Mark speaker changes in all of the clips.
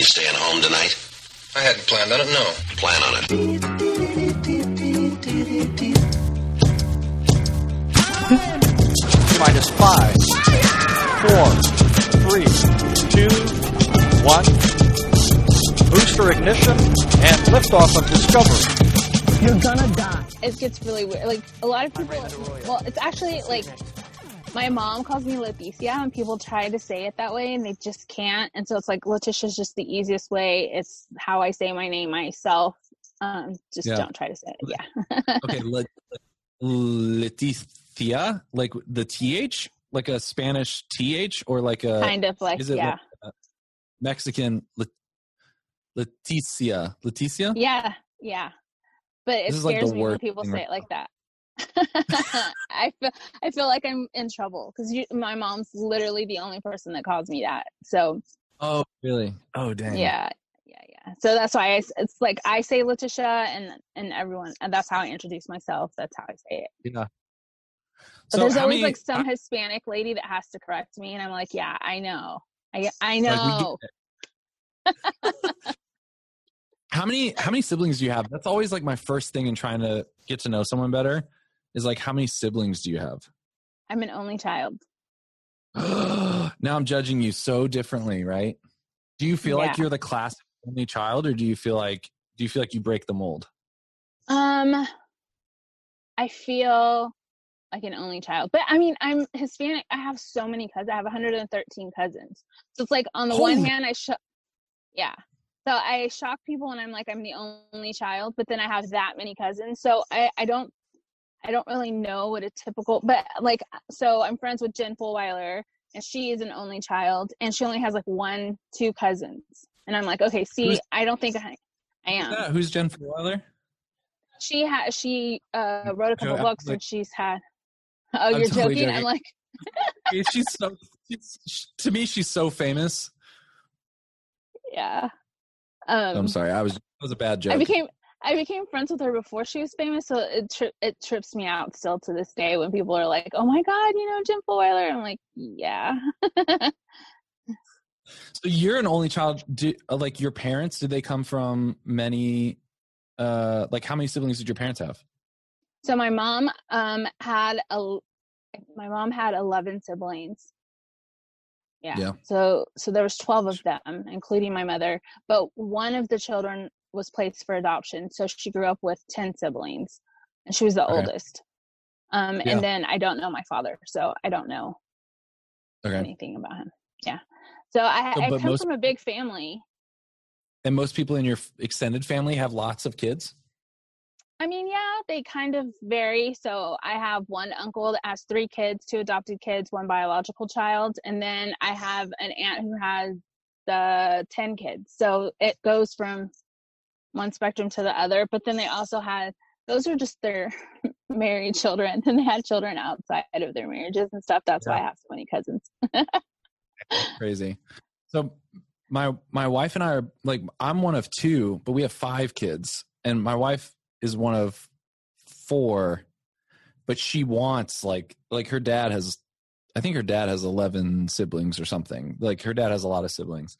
Speaker 1: You staying home tonight?
Speaker 2: I hadn't planned on it, no.
Speaker 1: Plan on it.
Speaker 3: minus five, four, three, two, one. Booster ignition and liftoff of Discovery.
Speaker 4: You're gonna die.
Speaker 5: it gets really weird. Like a lot of people. Well, it's actually like my mom calls me Leticia, and people try to say it that way, and they just can't. And so it's like Letitia's just the easiest way. It's how I say my name myself. Um, just
Speaker 6: Yeah.
Speaker 5: don't try to say it. Yeah.
Speaker 6: Okay, Le- Leticia, like the th, like a Spanish th, or like a
Speaker 5: kind of like
Speaker 6: is it
Speaker 5: yeah,
Speaker 6: like Mexican Le- Leticia? Leticia?
Speaker 5: yeah, yeah. But it
Speaker 6: This is like
Speaker 5: scares me when people say it like that. I feel I feel like I'm in trouble because my mom's literally the only person that calls me that. So
Speaker 6: Oh, really? Oh, dang.
Speaker 5: yeah yeah yeah so that's why I, s- it's like i say letitia and and everyone and that's how i introduce myself that's how i say it
Speaker 6: Yeah.
Speaker 5: but
Speaker 6: So
Speaker 5: there's always
Speaker 6: many-
Speaker 5: like some hispanic lady that has to correct me and i'm like yeah i know i i know
Speaker 6: get it. how many how many siblings do you have? That's always like my first thing in trying to get to know someone better. Is like how many siblings do you have?
Speaker 5: i'm an only child.
Speaker 6: Now I'm judging you so differently, right? Do you feel like you're the classic only child, or do you feel like do you feel like you break the mold?
Speaker 5: um i feel like an only child but i mean i'm hispanic. I have so many cousins. I have 113 cousins. So it's like on the one hand i sh- yeah. So i shock people when i'm like i'm the only child but then i have that many cousins. So i i don't i don't really know what a typical but like so i'm friends with jen Fulwiler, and she is an only child and she only has like one two cousins and i'm like okay see
Speaker 6: Who's-
Speaker 5: i don't think i i am
Speaker 6: Yeah, who's Jen Weiler?
Speaker 5: she had she uh wrote a couple
Speaker 6: I'm
Speaker 5: books
Speaker 6: like-
Speaker 5: and she's had oh
Speaker 6: I'm
Speaker 5: you're
Speaker 6: totally
Speaker 5: joking? i'm like
Speaker 6: she's so she's, to me she's so famous.
Speaker 5: yeah um
Speaker 6: I'm sorry, I was that was a bad joke.
Speaker 5: i became i became friends with her before she was famous so it tri- it trips me out still to this day when people are like oh my god you know jen Fulwiler. i'm like yeah
Speaker 6: So you're an only child. Do, uh, like your parents? Did they come from many? Uh, like how many siblings did your parents have?
Speaker 5: so my mom um had a my mom had 11 siblings yeah.
Speaker 6: Yeah.
Speaker 5: so so there was 12 of them including my mother but one of the children was placed for adoption so she grew up with 10 siblings and she was the
Speaker 6: Okay.
Speaker 5: oldest um
Speaker 6: Yeah.
Speaker 5: and then i don't know my father so i don't know
Speaker 6: Okay.
Speaker 5: anything about him yeah so i,
Speaker 6: So,
Speaker 5: I come
Speaker 6: most-
Speaker 5: from a big family
Speaker 6: And most people in your extended family have lots of kids.
Speaker 5: I mean, yeah, they kind of vary. So I have one uncle that has three kids, two adopted kids, one biological child, and then I have an aunt who has the 10 kids. So it goes from one spectrum to the other, but then they also had those are just their married children and they had children outside of their marriages and stuff. That's why I have so many cousins.
Speaker 6: Crazy. So my my wife and I are like I'm one of two, but we have five kids, and my wife is one of four, but she wants like like her dad has. I think her dad has 11 siblings or something. Like her dad has a lot of siblings.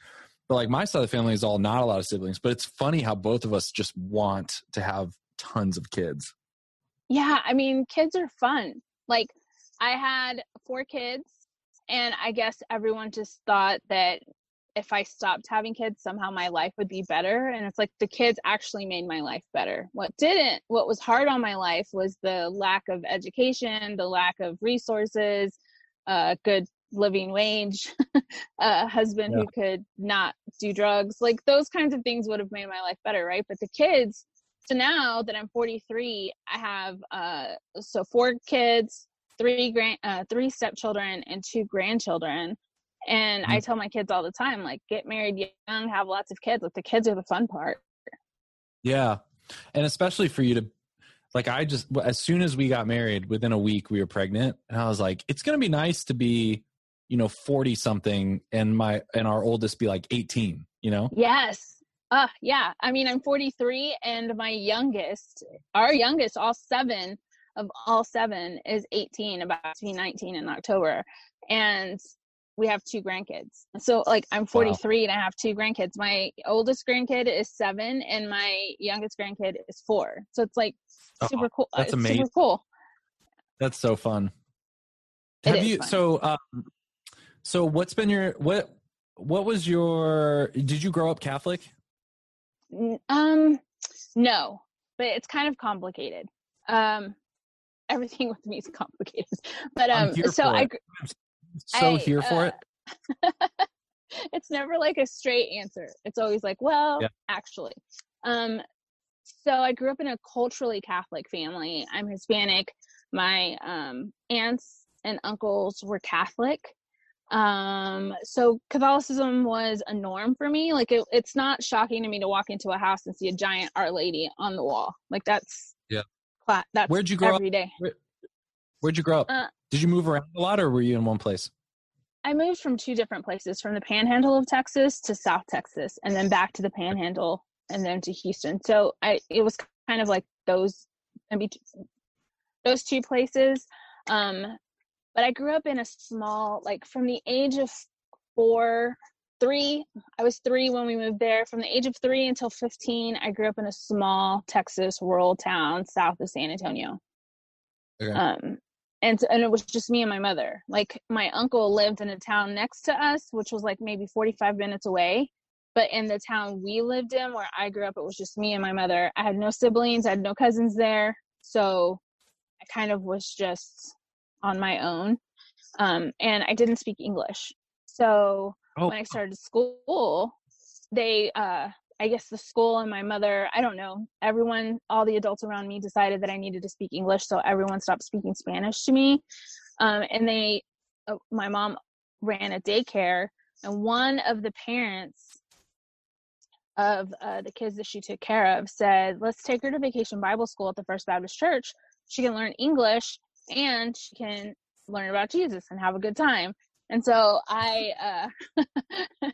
Speaker 6: But like my side of the family is all not a lot of siblings, but it's funny how both of us just want to have tons of kids.
Speaker 5: Yeah, I mean, kids are fun. Like, I had four kids, and I guess everyone just thought that if I stopped having kids, somehow my life would be better. And it's like the kids actually made my life better. What didn't, what was hard on my life was the lack of education, the lack of resources, uh, good living wage, a husband who could not do drugs. Like, those kinds of things would have made my life better, right? But the kids, so now that I'm 43, I have uh so four kids, three grand, uh, three stepchildren, and two grandchildren. And I tell my kids all the time, like, get married young, have lots of kids. Like, the kids are the fun part.
Speaker 6: Yeah. And especially for you to like I just as soon as we got married, within a week we were pregnant and I was like it's going to be nice to be, you know, 40 something and my and our oldest be like 18, you know?
Speaker 5: Yes. Uh, yeah. I mean, I'm 43, and my youngest, our youngest, all seven of all seven is 18, about to be 19 in October. And we have two grandkids. So like I'm 43 and I have two grandkids. My oldest grandkid is seven and my youngest grandkid is four. So it's like
Speaker 6: Oh,
Speaker 5: super cool.
Speaker 6: that's amazing.
Speaker 5: Super cool.
Speaker 6: That's so fun.
Speaker 5: It
Speaker 6: Have you
Speaker 5: fun.
Speaker 6: so um so what's been your what what was your did you grow up Catholic?
Speaker 5: Um, no, but it's kind of complicated. Um, everything with me is complicated. But um, so I,
Speaker 6: So
Speaker 5: I,
Speaker 6: here for
Speaker 5: uh,
Speaker 6: it.
Speaker 5: it's never like a straight answer. It's always like, well,
Speaker 6: Yeah.
Speaker 5: actually. Um, so I grew up in a culturally Catholic family. I'm Hispanic. My um, aunts and uncles were Catholic. Um, so Catholicism was a norm for me. Like it, it's not shocking to me to walk into a house and see a giant Our Lady on the wall. Like that's
Speaker 6: Yeah.
Speaker 5: cla- that's
Speaker 6: Where'd you grow up?
Speaker 5: every day.
Speaker 6: Where'd you grow up?
Speaker 5: uh,
Speaker 6: Did you move around a lot or were you in one place?
Speaker 5: I moved from two different places, from the Panhandle of Texas to South Texas, and then back to the Panhandle, and then to Houston. So I, it was kind of like those, mean, those two places. Um, but I grew up in a small, like from the age of four, three. I was three when we moved there. From the age of three until fifteen, I grew up in a small Texas rural town south of San Antonio
Speaker 6: Okay.
Speaker 5: um and and it was just me and my mother like my uncle lived in a town next to us which was like maybe 45 minutes away but in the town we lived in where i grew up it was just me and my mother i had no siblings i had no cousins there so i kind of was just on my own um and i didn't speak english so
Speaker 6: Oh.
Speaker 5: when i started school they uh I guess the school and my mother, I don't know, everyone, all the adults around me decided that I needed to speak English. So everyone stopped speaking Spanish to me. Um, and they, uh, my mom ran a daycare, and one of the parents of uh, the kids that she took care of said, let's take her to vacation Bible school at the First Baptist Church. She can learn English and she can learn about Jesus and have a good time. And so I, uh,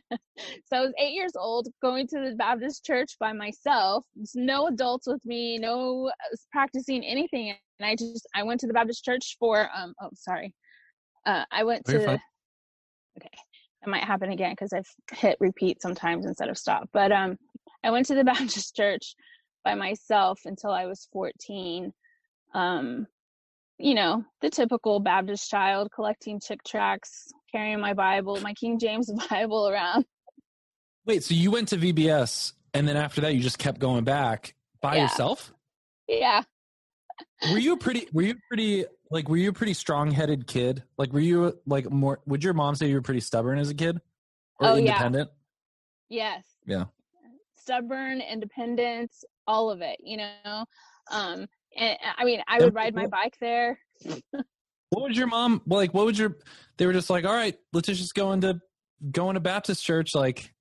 Speaker 5: so I was eight years old, going to the Baptist church by myself. There's no adults with me, no uh, practicing anything. And I just, I went to the Baptist church for, um, oh, sorry. Uh, I went
Speaker 6: Oh,
Speaker 5: to,
Speaker 6: fine.
Speaker 5: okay, that might happen again because I've hit repeat sometimes instead of stop. But um, I went to the Baptist church by myself until I was 14. Um, you know, the typical Baptist child collecting chick tracts, carrying my Bible, my King James Bible around.
Speaker 6: Wait, so you went to VBS and then after that you just kept going back by
Speaker 5: Yeah.
Speaker 6: yourself?
Speaker 5: Yeah.
Speaker 6: Were you pretty were you pretty like were you a pretty strong-headed kid? Like were you like more would your mom say you were pretty stubborn as a kid? Or
Speaker 5: Oh, yeah.
Speaker 6: independent?
Speaker 5: Yes.
Speaker 6: Yeah.
Speaker 5: Stubborn, independent, all of it, you know. Um and uh, I mean, I would ride my bike there.
Speaker 6: What would your mom like? What would your? They were just like, all right, let's just go into going to Baptist church, like.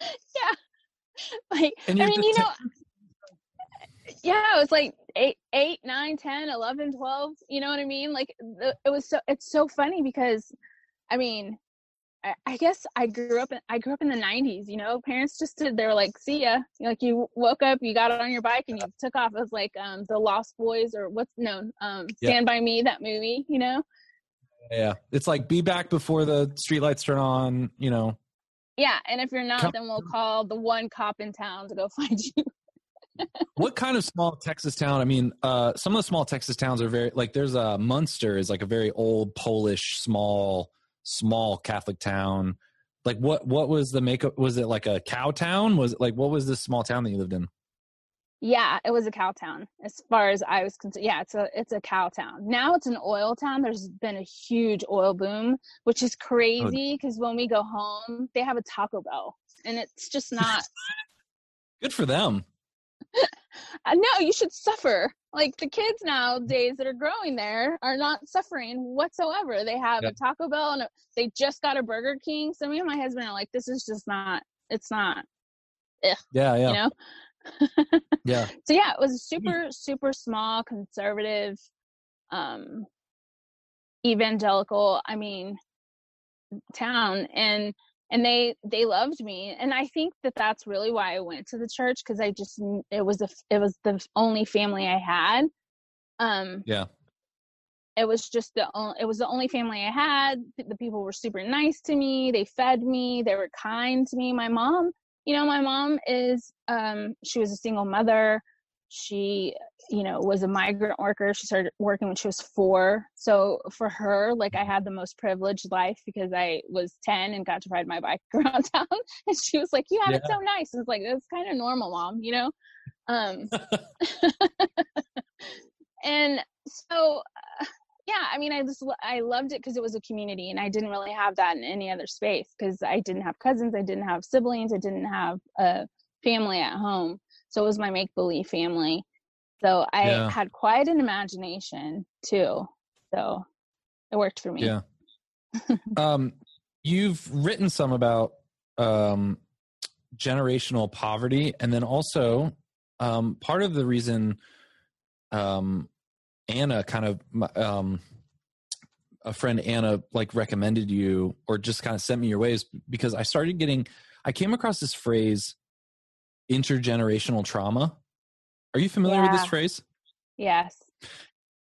Speaker 5: Yeah,
Speaker 6: like
Speaker 5: I mean, you know, uh, yeah, it was like eight, eight, nine, ten, eleven, twelve. You know what I mean? Like the, it was so. It's so funny because, I mean, I, I guess I grew up. In, I grew up in the '90s. You know, parents just did. They were like, "See ya." Like you woke up, you got on your bike, and you took off. It was like um the Lost Boys or what's known um
Speaker 6: Yeah.
Speaker 5: Stand by Me that movie. You know?
Speaker 6: Yeah, it's like be back before the streetlights turn on. You know,
Speaker 5: Yeah. And if you're not,
Speaker 6: Come-
Speaker 5: then we'll call the one cop in town to go find you.
Speaker 6: what kind of small Texas town? I mean, uh, some of the small Texas towns are very like. There's a Muenster is like a very old Polish small small Catholic town. Like what? What was the makeup? Was it like a cow town? Was it like what was this small town that you lived in?
Speaker 5: Yeah, it was a cow town as far as I was concerned. Yeah, it's a it's a cow town. Now it's an oil town. There's been a huge oil boom, which is oh, crazy because when we go home, they have a Taco Bell, and it's just not.
Speaker 6: Good for them.
Speaker 5: I know you should suffer. Like the kids nowadays that are growing there are not suffering whatsoever. They have
Speaker 6: Yeah.
Speaker 5: a Taco Bell and a, they just got a Burger King. So me and my husband are like, this is just not. It's not.
Speaker 6: Yeah, yeah,
Speaker 5: You know.
Speaker 6: yeah.
Speaker 5: so yeah it was a super super small conservative um evangelical i mean town and and they they loved me and i think that that's really why i went to the church because i just it was a it was the only family i had um
Speaker 6: Yeah.
Speaker 5: it was just the only, it was the only family I had. The people were super nice to me. They fed me. They were kind to me. My mom, you know, my mom is um she was a single mother. She, you know, was a migrant worker. She started working when she was 4. So for her, like I had the most privileged life because I was 10 and got to ride my bike around town. And she was like, "You have it so nice." It's like it's kind of normal, mom, you know? Um and so uh, yeah i mean i just i loved it because it was a community and i didn't really have that in any other space because i didn't have cousins i didn't have siblings i didn't have a family at home so it was my make believe family so i
Speaker 6: Yeah.
Speaker 5: had quite an imagination too so it worked for me
Speaker 6: Yeah. um, you've written some about um, generational poverty, and then also um, part of the reason um, Anna kind of um, a friend Anna like recommended you or just kind of sent me your ways because I started getting I came across this phrase intergenerational trauma. Are you familiar with this phrase?
Speaker 5: yes.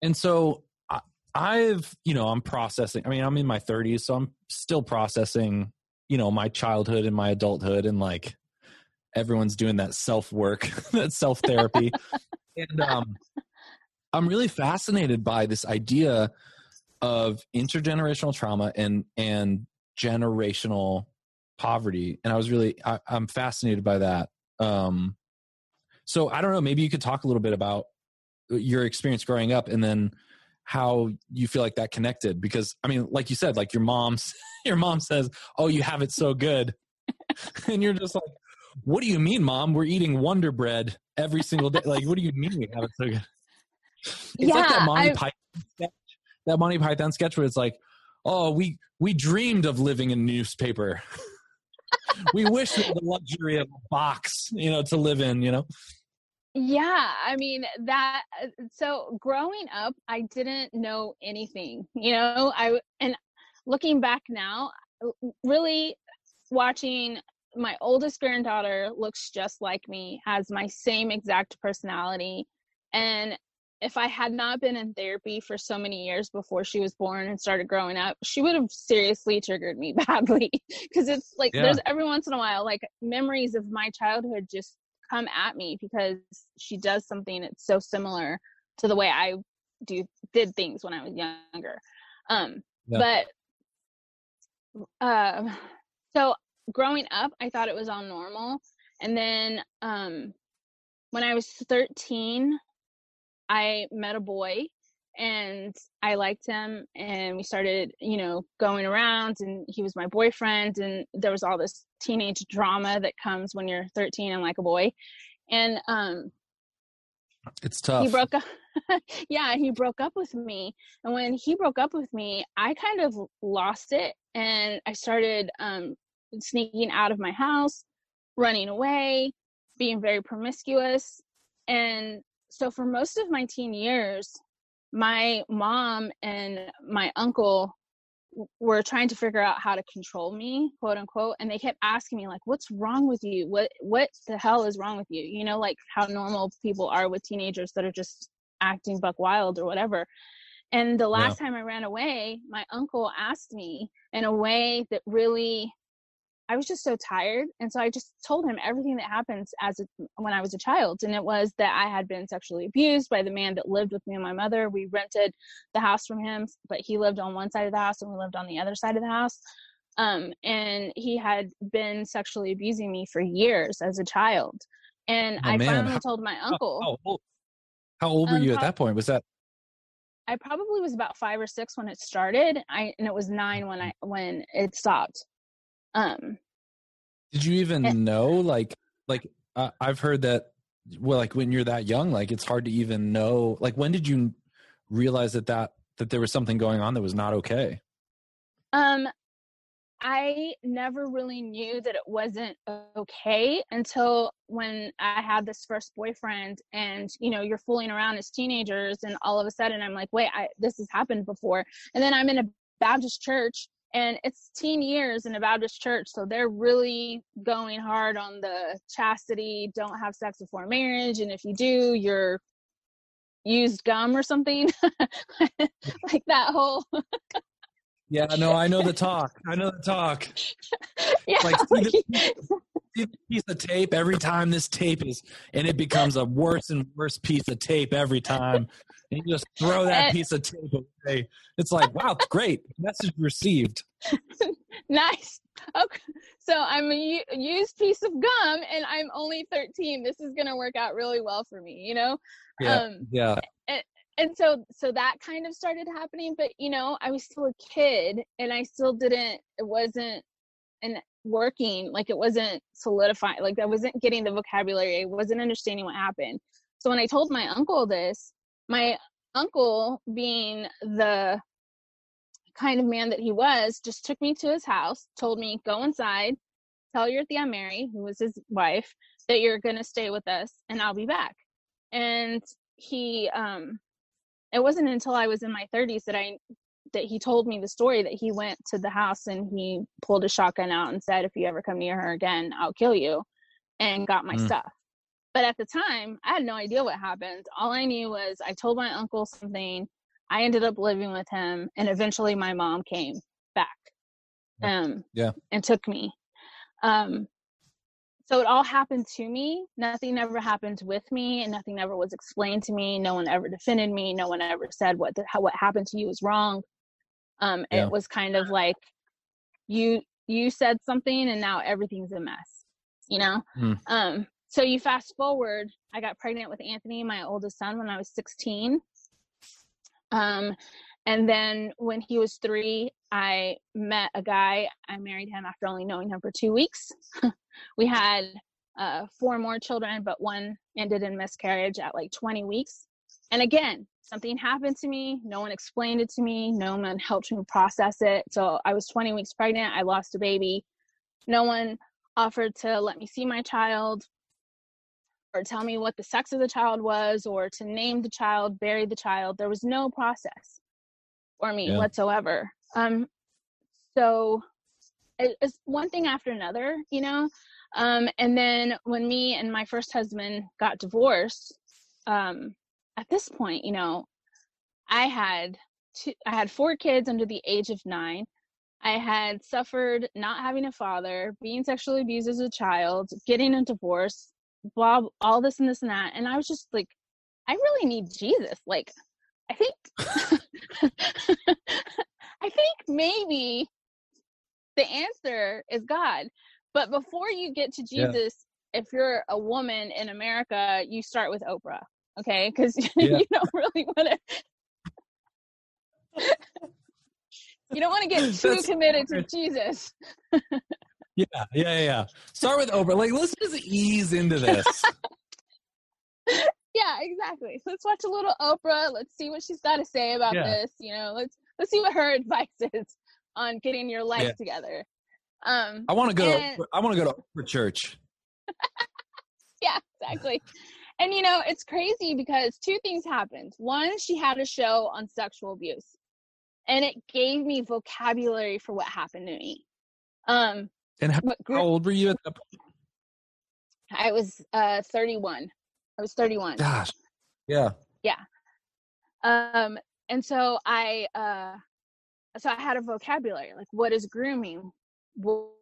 Speaker 6: And so I, i've you know i'm processing i mean i'm in my 30s so i'm still processing you know my childhood and my adulthood and like everyone's doing that self work that self therapy and um i'm really fascinated by this idea of intergenerational trauma and and generational poverty and i was really I, i'm fascinated by that um so i don't know maybe you could talk a little bit about uh, your experience growing up and then how you feel like that connected because i mean like you said like your mom's your mom says oh you have it so good. And you're just like what do you mean mom? We're eating wonder bread every single day. Like what do you mean we have it so good? It's like that
Speaker 5: Yeah,
Speaker 6: monty
Speaker 5: I-
Speaker 6: python sketch that monty python sketch where it's like oh we we dreamed of living in newspaper. We wish we had the luxury of a box you know to live in you know
Speaker 5: Yeah, I mean that. uh, So growing up, I didn't know anything. You know, I and looking back now, really watching my oldest granddaughter looks just like me, has my same exact personality, and if I had not been in therapy for so many years before she was born and started growing up, she would have seriously triggered me badly because it's like
Speaker 6: Yeah.
Speaker 5: there's every once in a while like memories of my childhood just come at me because she does something that's so similar to the way I do did things when I was younger. Um
Speaker 6: Yeah.
Speaker 5: but um so growing up I thought it was all normal and then um when I was 13 I met a boy and I liked him and we started, you know, going around and he was my boyfriend and there was all this teenage drama that comes when you're 13 and like a boy. And um
Speaker 6: it's tough
Speaker 5: he broke up yeah, he broke up with me. And when he broke up with me, I kind of lost it and I started um sneaking out of my house, running away, being very promiscuous. And so for most of my teen years, my mom and my uncle were trying to figure out how to control me, quote unquote, and they kept asking me like, "What's wrong with you? What what the hell is wrong with you?" You know, like how normal people are with teenagers that are just acting buck wild or whatever. And the last time I ran away, my uncle asked me in a way that really I was just so tired, and so I just told him everything that happened as a, when I was a child, and it was that I had been sexually abused by the man that lived with me and my mother. We rented the house from him, but he lived on one side of the house and we lived on the other side of the house. Um, and he had been sexually abusing me for years as a child. And
Speaker 6: Oh,
Speaker 5: I
Speaker 6: man.
Speaker 5: finally
Speaker 6: How-
Speaker 5: told my uncle.
Speaker 6: How, old, how old were
Speaker 5: Um,
Speaker 6: you at that point? Was that
Speaker 5: I probably was about five or six when it started. I and it was nine when I when it stopped. Um,
Speaker 6: did you even know? Like, like uh, I've heard that. Well, like when you're that young, like it's hard to even know. Like, when did you realize that that that there was something going on that was not okay?
Speaker 5: Um, I never really knew that it wasn't okay until when I had this first boyfriend, and you know, you're fooling around as teenagers, and all of a sudden, I'm like, wait, I, this has happened before. And then I'm in a Baptist church, and it's teen years in a Baptist church, so they're really going hard on the chastity, don't have sex before marriage, and if you do, you're used gum or something like that whole
Speaker 6: Yeah, no, I know the talk. I know the talk.
Speaker 5: yeah
Speaker 6: Like,
Speaker 5: like,
Speaker 6: See the piece of tape every time this tape is, and it becomes a worse and worse piece of tape every time. And you just throw that
Speaker 5: And-
Speaker 6: piece of tape away. It's like, wow, great message received.
Speaker 5: nice okay so i'm a used piece of gum and i'm only 13 this is gonna work out really well for me you know
Speaker 6: Yeah,
Speaker 5: um
Speaker 6: yeah,
Speaker 5: and so so that kind of started happening but you know i was still a kid and i still didn't it wasn't and working like it wasn't solidifying like i wasn't getting the vocabulary i wasn't understanding what happened. So when i told my uncle this my uncle being the kind of man that he was just took me to his house told me go inside tell your tia mary who was his wife that you're going to stay with us and i'll be back. And he um it wasn't until I was in my 30s that I that he told me the story that he went to the house and he pulled a shotgun out and said, "If you ever come near her again, I'll kill you," and got my
Speaker 6: Mm.
Speaker 5: stuff. But at the time, I had no idea what happened. All I knew was I told my uncle something. I ended up living with him, and eventually my mom came back, um,
Speaker 6: Yeah.
Speaker 5: and took me. Um, so it all happened to me nothing ever happened with me and nothing ever was explained to me no one ever defended me no one ever said what the, how, what happened to you was wrong um
Speaker 6: Yeah.
Speaker 5: it was kind of like you you said something and now everything's a mess you know
Speaker 6: Hmm.
Speaker 5: um so you fast forward i got pregnant with anthony my oldest son when i was 16 um and then when he was three i met a guy i married him after only knowing him for two weeks we had uh, four more children, but one ended in miscarriage at like 20 weeks. And again, something happened to me. No one explained it to me. No one helped me process it. So I was 20 weeks pregnant. I lost a baby. No one offered to let me see my child or tell me what the sex of the child was or to name the child, bury the child. There was no process for me
Speaker 6: Yeah.
Speaker 5: whatsoever. Um, so it's one thing after another, you know. Um, and then when me and my first husband got divorced, um, at this point, you know, I had two, I had four kids under the age of nine. I had suffered not having a father, being sexually abused as a child, getting a divorce, blah, all this and this and that. And I was just like, I really need Jesus. Like, I think, I think maybe the answer is God. But before you get to
Speaker 6: Yeah.
Speaker 5: Jesus, if you're a woman in America, you start with Oprah, okay? Because
Speaker 6: Yeah.
Speaker 5: you don't really want to. you don't want to get too
Speaker 6: That's-
Speaker 5: committed to Jesus.
Speaker 6: yeah, yeah, yeah. Start with Oprah. Like, let's just ease into this.
Speaker 5: Yeah, exactly. Let's watch a little Oprah. Let's see what she's got to say about
Speaker 6: Yeah.
Speaker 5: this. You know, let's let's see what her advice is on getting your life
Speaker 6: Yeah.
Speaker 5: together. Um,
Speaker 6: I want to go.
Speaker 5: And-
Speaker 6: To, I want to go to Oprah church.
Speaker 5: yeah, exactly. And you know, it's crazy because two things happened. One, she had a show on sexual abuse, and it gave me vocabulary for what happened to me. Um,
Speaker 6: And how, how old were you at that point?
Speaker 5: I was uh 31. I was 31.
Speaker 6: Gosh. Yeah. Yeah.
Speaker 5: Um, and so I uh, so I had a vocabulary like what is grooming, what,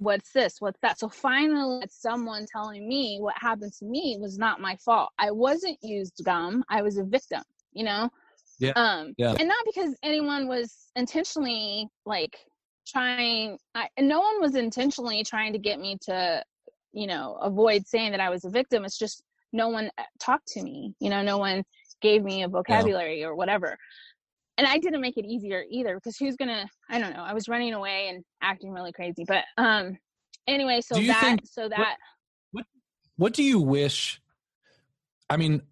Speaker 5: what's this, what's that. So finally, someone telling me what happened to me was not my fault. I wasn't used gum. I was a victim. You know.
Speaker 6: Yeah,
Speaker 5: Um.
Speaker 6: yeah.
Speaker 5: And not because anyone was intentionally like trying. I, and no one was intentionally trying to get me to, you know, avoid saying that I was a victim. It's just no one uh, talked to me. You know, no one gave me a vocabulary or whatever. And I didn't make it easier either because who's gonna I don't know, I was running away and acting really crazy. But um anyway, so that
Speaker 6: think-
Speaker 5: so that
Speaker 6: What do you wish? I mean,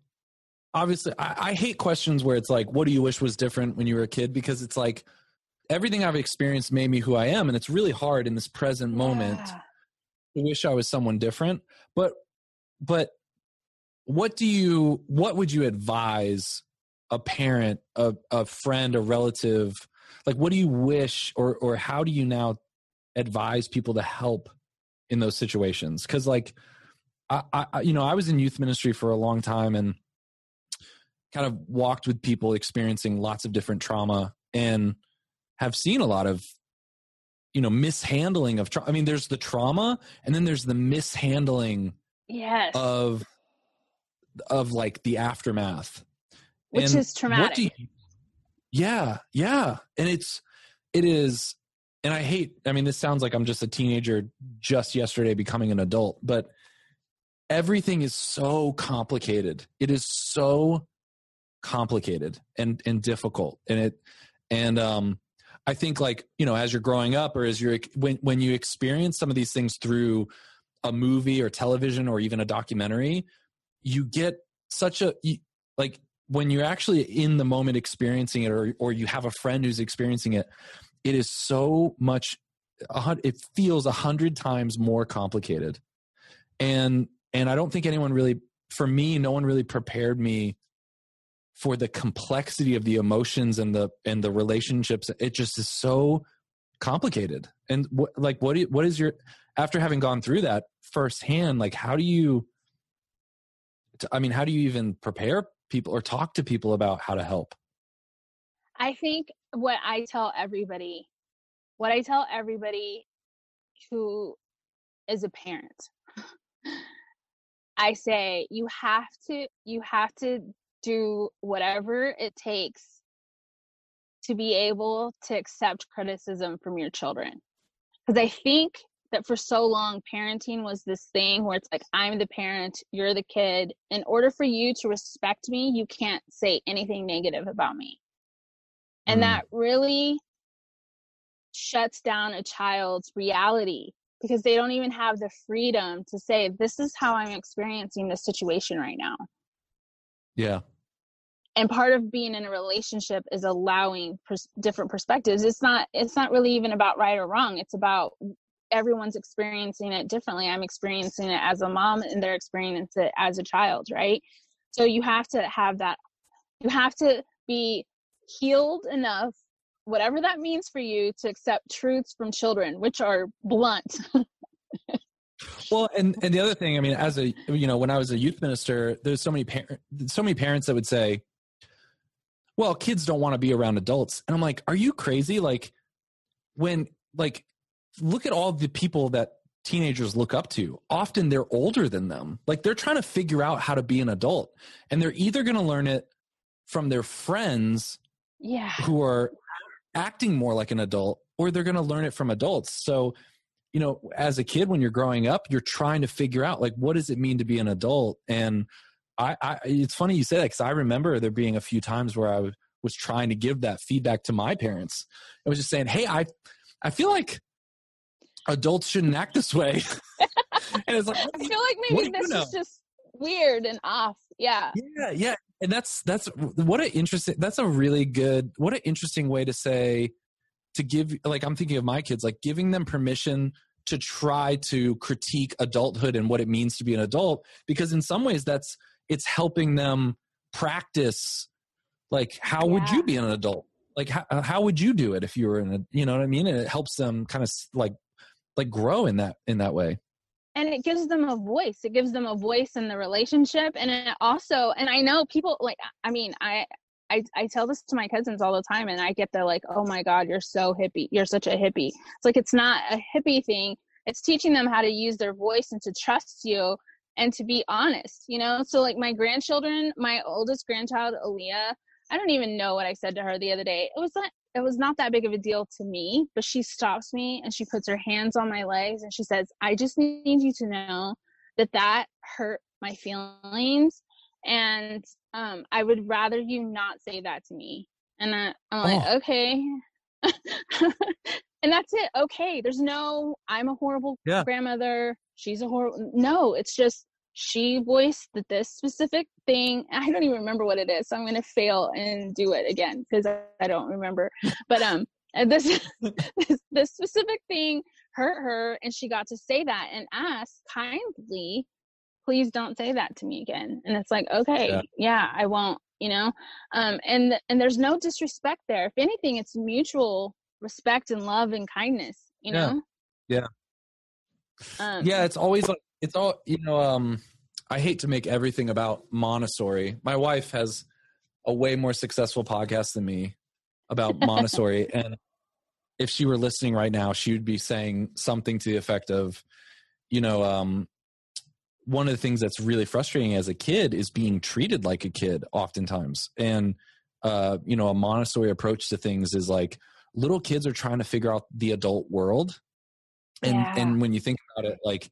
Speaker 6: obviously, I, I hate questions where it's like, "What do you wish was different when you were a kid?" Because it's like everything I've experienced made me who I am, and it's really hard in this present moment
Speaker 5: Yeah.
Speaker 6: to wish I was someone different. But, but, what do you? What would you advise a parent, a a friend, a relative? Like, what do you wish, or or how do you now advise people to help in those situations? Because, like, I, I, you know, I was in youth ministry for a long time, and kind of walked with people experiencing lots of different trauma and have seen a lot of you know mishandling of trauma. I mean, there's the trauma, and then there's the mishandling
Speaker 5: yes
Speaker 6: of of like the aftermath,
Speaker 5: which
Speaker 6: And
Speaker 5: is traumatic
Speaker 6: you- yeah, yeah, and it's it is, and I hate. I mean, this sounds like I'm just a teenager just yesterday becoming an adult, but everything is so complicated. It is so complicated and and difficult, and it and um I think like you know as you're growing up or as you're when when you experience some of these things through a movie or television or even a documentary, you get such a like when you're actually in the moment experiencing it or or you have a friend who's experiencing it it is so much it feels a hundred times more complicated. And and i don't think anyone really for me no one really prepared me for the complexity of the emotions and the and the relationships. It just is so complicated. And what like what do you, what is your after having gone through that firsthand like how do you i mean how do you even prepare people or talk to people about how to help
Speaker 5: I think what I tell everybody, what I tell everybody who is a parent, I say you have to you have to do whatever it takes to be able to accept criticism from your children. Because I think that for so long parenting was this thing where it's like I'm the parent, you're the kid. In order for you to respect me, you can't say anything negative about me. And
Speaker 6: Mm.
Speaker 5: that really shuts down a child's reality because they don't even have the freedom to say this is how i'm experiencing this situation right now.
Speaker 6: Yeah.
Speaker 5: And part of being in a relationship is allowing pers- different perspectives. It's not it's not really even about right or wrong. It's about everyone's experiencing it differently. I'm experiencing it as a mom and they're experiencing it as a child right? So you have to have that you have to be healed enough whatever that means for you to accept truths from children which are blunt.
Speaker 6: Well, and and the other thing, I mean, as a you know, when I was a youth minister, there's so many par- so many parents that would say, "Well, kids don't want to be around adults," and I'm like, "Are you crazy?" Like, when like, look at all the people that teenagers look up to. Often they're older than them. Like they're trying to figure out how to be an adult, and they're either going to learn it from their friends
Speaker 5: yeah
Speaker 6: who are acting more like an adult or they're going to learn it from adults so you know as a kid when you're growing up you're trying to figure out like what does it mean to be an adult and i, I it's funny you say that because i remember there being a few times where i was, was trying to give that feedback to my parents i was just saying hey i i feel like adults shouldn't act this way. And it's like
Speaker 5: i feel like maybe this is just weird and off. Yeah.
Speaker 6: Yeah yeah. And that's that's what an interesting that's a really good what an interesting way to say to give like i'm thinking of my kids like giving them permission to try to critique adulthood and what it means to be an adult because in some ways that's it's helping them practice like how would you be an adult? Like how, how would you do it if you were in a you know what i mean? And it helps them kind of like like grow in that in that way
Speaker 5: and it gives them a voice it gives them a voice in the relationship and it also and i know people like i mean i I, I tell this to my cousins all the time and I get the like, oh my God, you're so hippie. You're such a hippie. It's like it's not a hippie thing. It's teaching them how to use their voice and to trust you and to be honest, you know? So like my grandchildren, my oldest grandchild, Aaliyah, I don't even know what I said to her the other day. It was not it was not that big of a deal to me, but she stops me and she puts her hands on my legs and she says, I just need you to know that that hurt my feelings. And um, I would rather you not say that to me. And I, I'm like,
Speaker 6: Oh.
Speaker 5: okay. and that's it. Okay. There's no, I'm a horrible
Speaker 6: Yeah.
Speaker 5: grandmother. She's a horrible. No, it's just she voiced that this specific thing. I don't even remember what it is. So I'm going to fail and do it again because I, don't remember. But um, and this, this this specific thing hurt her, and she got to say that and ask kindly, "Please don't say that to me again." And it's like, okay,
Speaker 6: Yeah.
Speaker 5: yeah, I won't. You know, um, and and there's no disrespect there. If anything, it's mutual respect and love and kindness. You
Speaker 6: Yeah.
Speaker 5: know.
Speaker 6: Yeah.
Speaker 5: Um,
Speaker 6: yeah it's always like it's all you know um i hate to make everything about montessori my wife has a way more successful podcast than me about Montessori. and if she were listening right now, she would be saying something to the effect of, you know, um, one of the things that's really frustrating as a kid is being treated like a kid oftentimes. And, uh, you know, a Montessori approach to things is like little kids are trying to figure out the adult world. And,
Speaker 5: Yeah.
Speaker 6: and when you think about it, like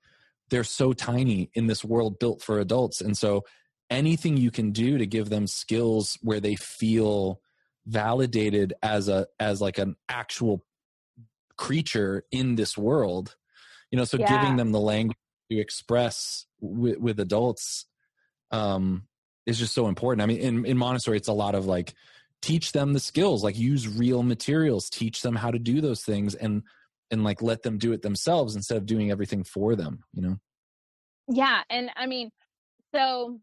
Speaker 6: they're so tiny in this world built for adults. And so anything you can do to give them skills where they feel validated as a, as like an actual creature in this world, you know, so
Speaker 5: Yeah.
Speaker 6: giving them the language to express with, with adults um, is just so important. I mean, in, in Montessori, it's a lot of like teach them the skills, like use real materials, teach them how to do those things, and and like let them do it themselves instead of doing everything for them. You know?
Speaker 5: yeah and i mean so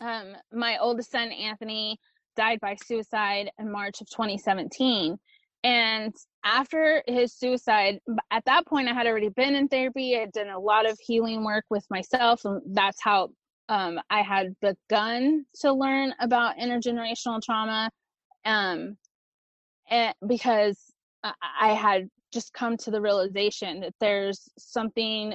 Speaker 5: um my oldest son anthony died by suicide in march of 2017 and after his suicide at that point i had already been in therapy i had done a lot of healing work with myself and that's how um, i had begun to learn about intergenerational trauma um, and because I- i had just come to the realization that there's something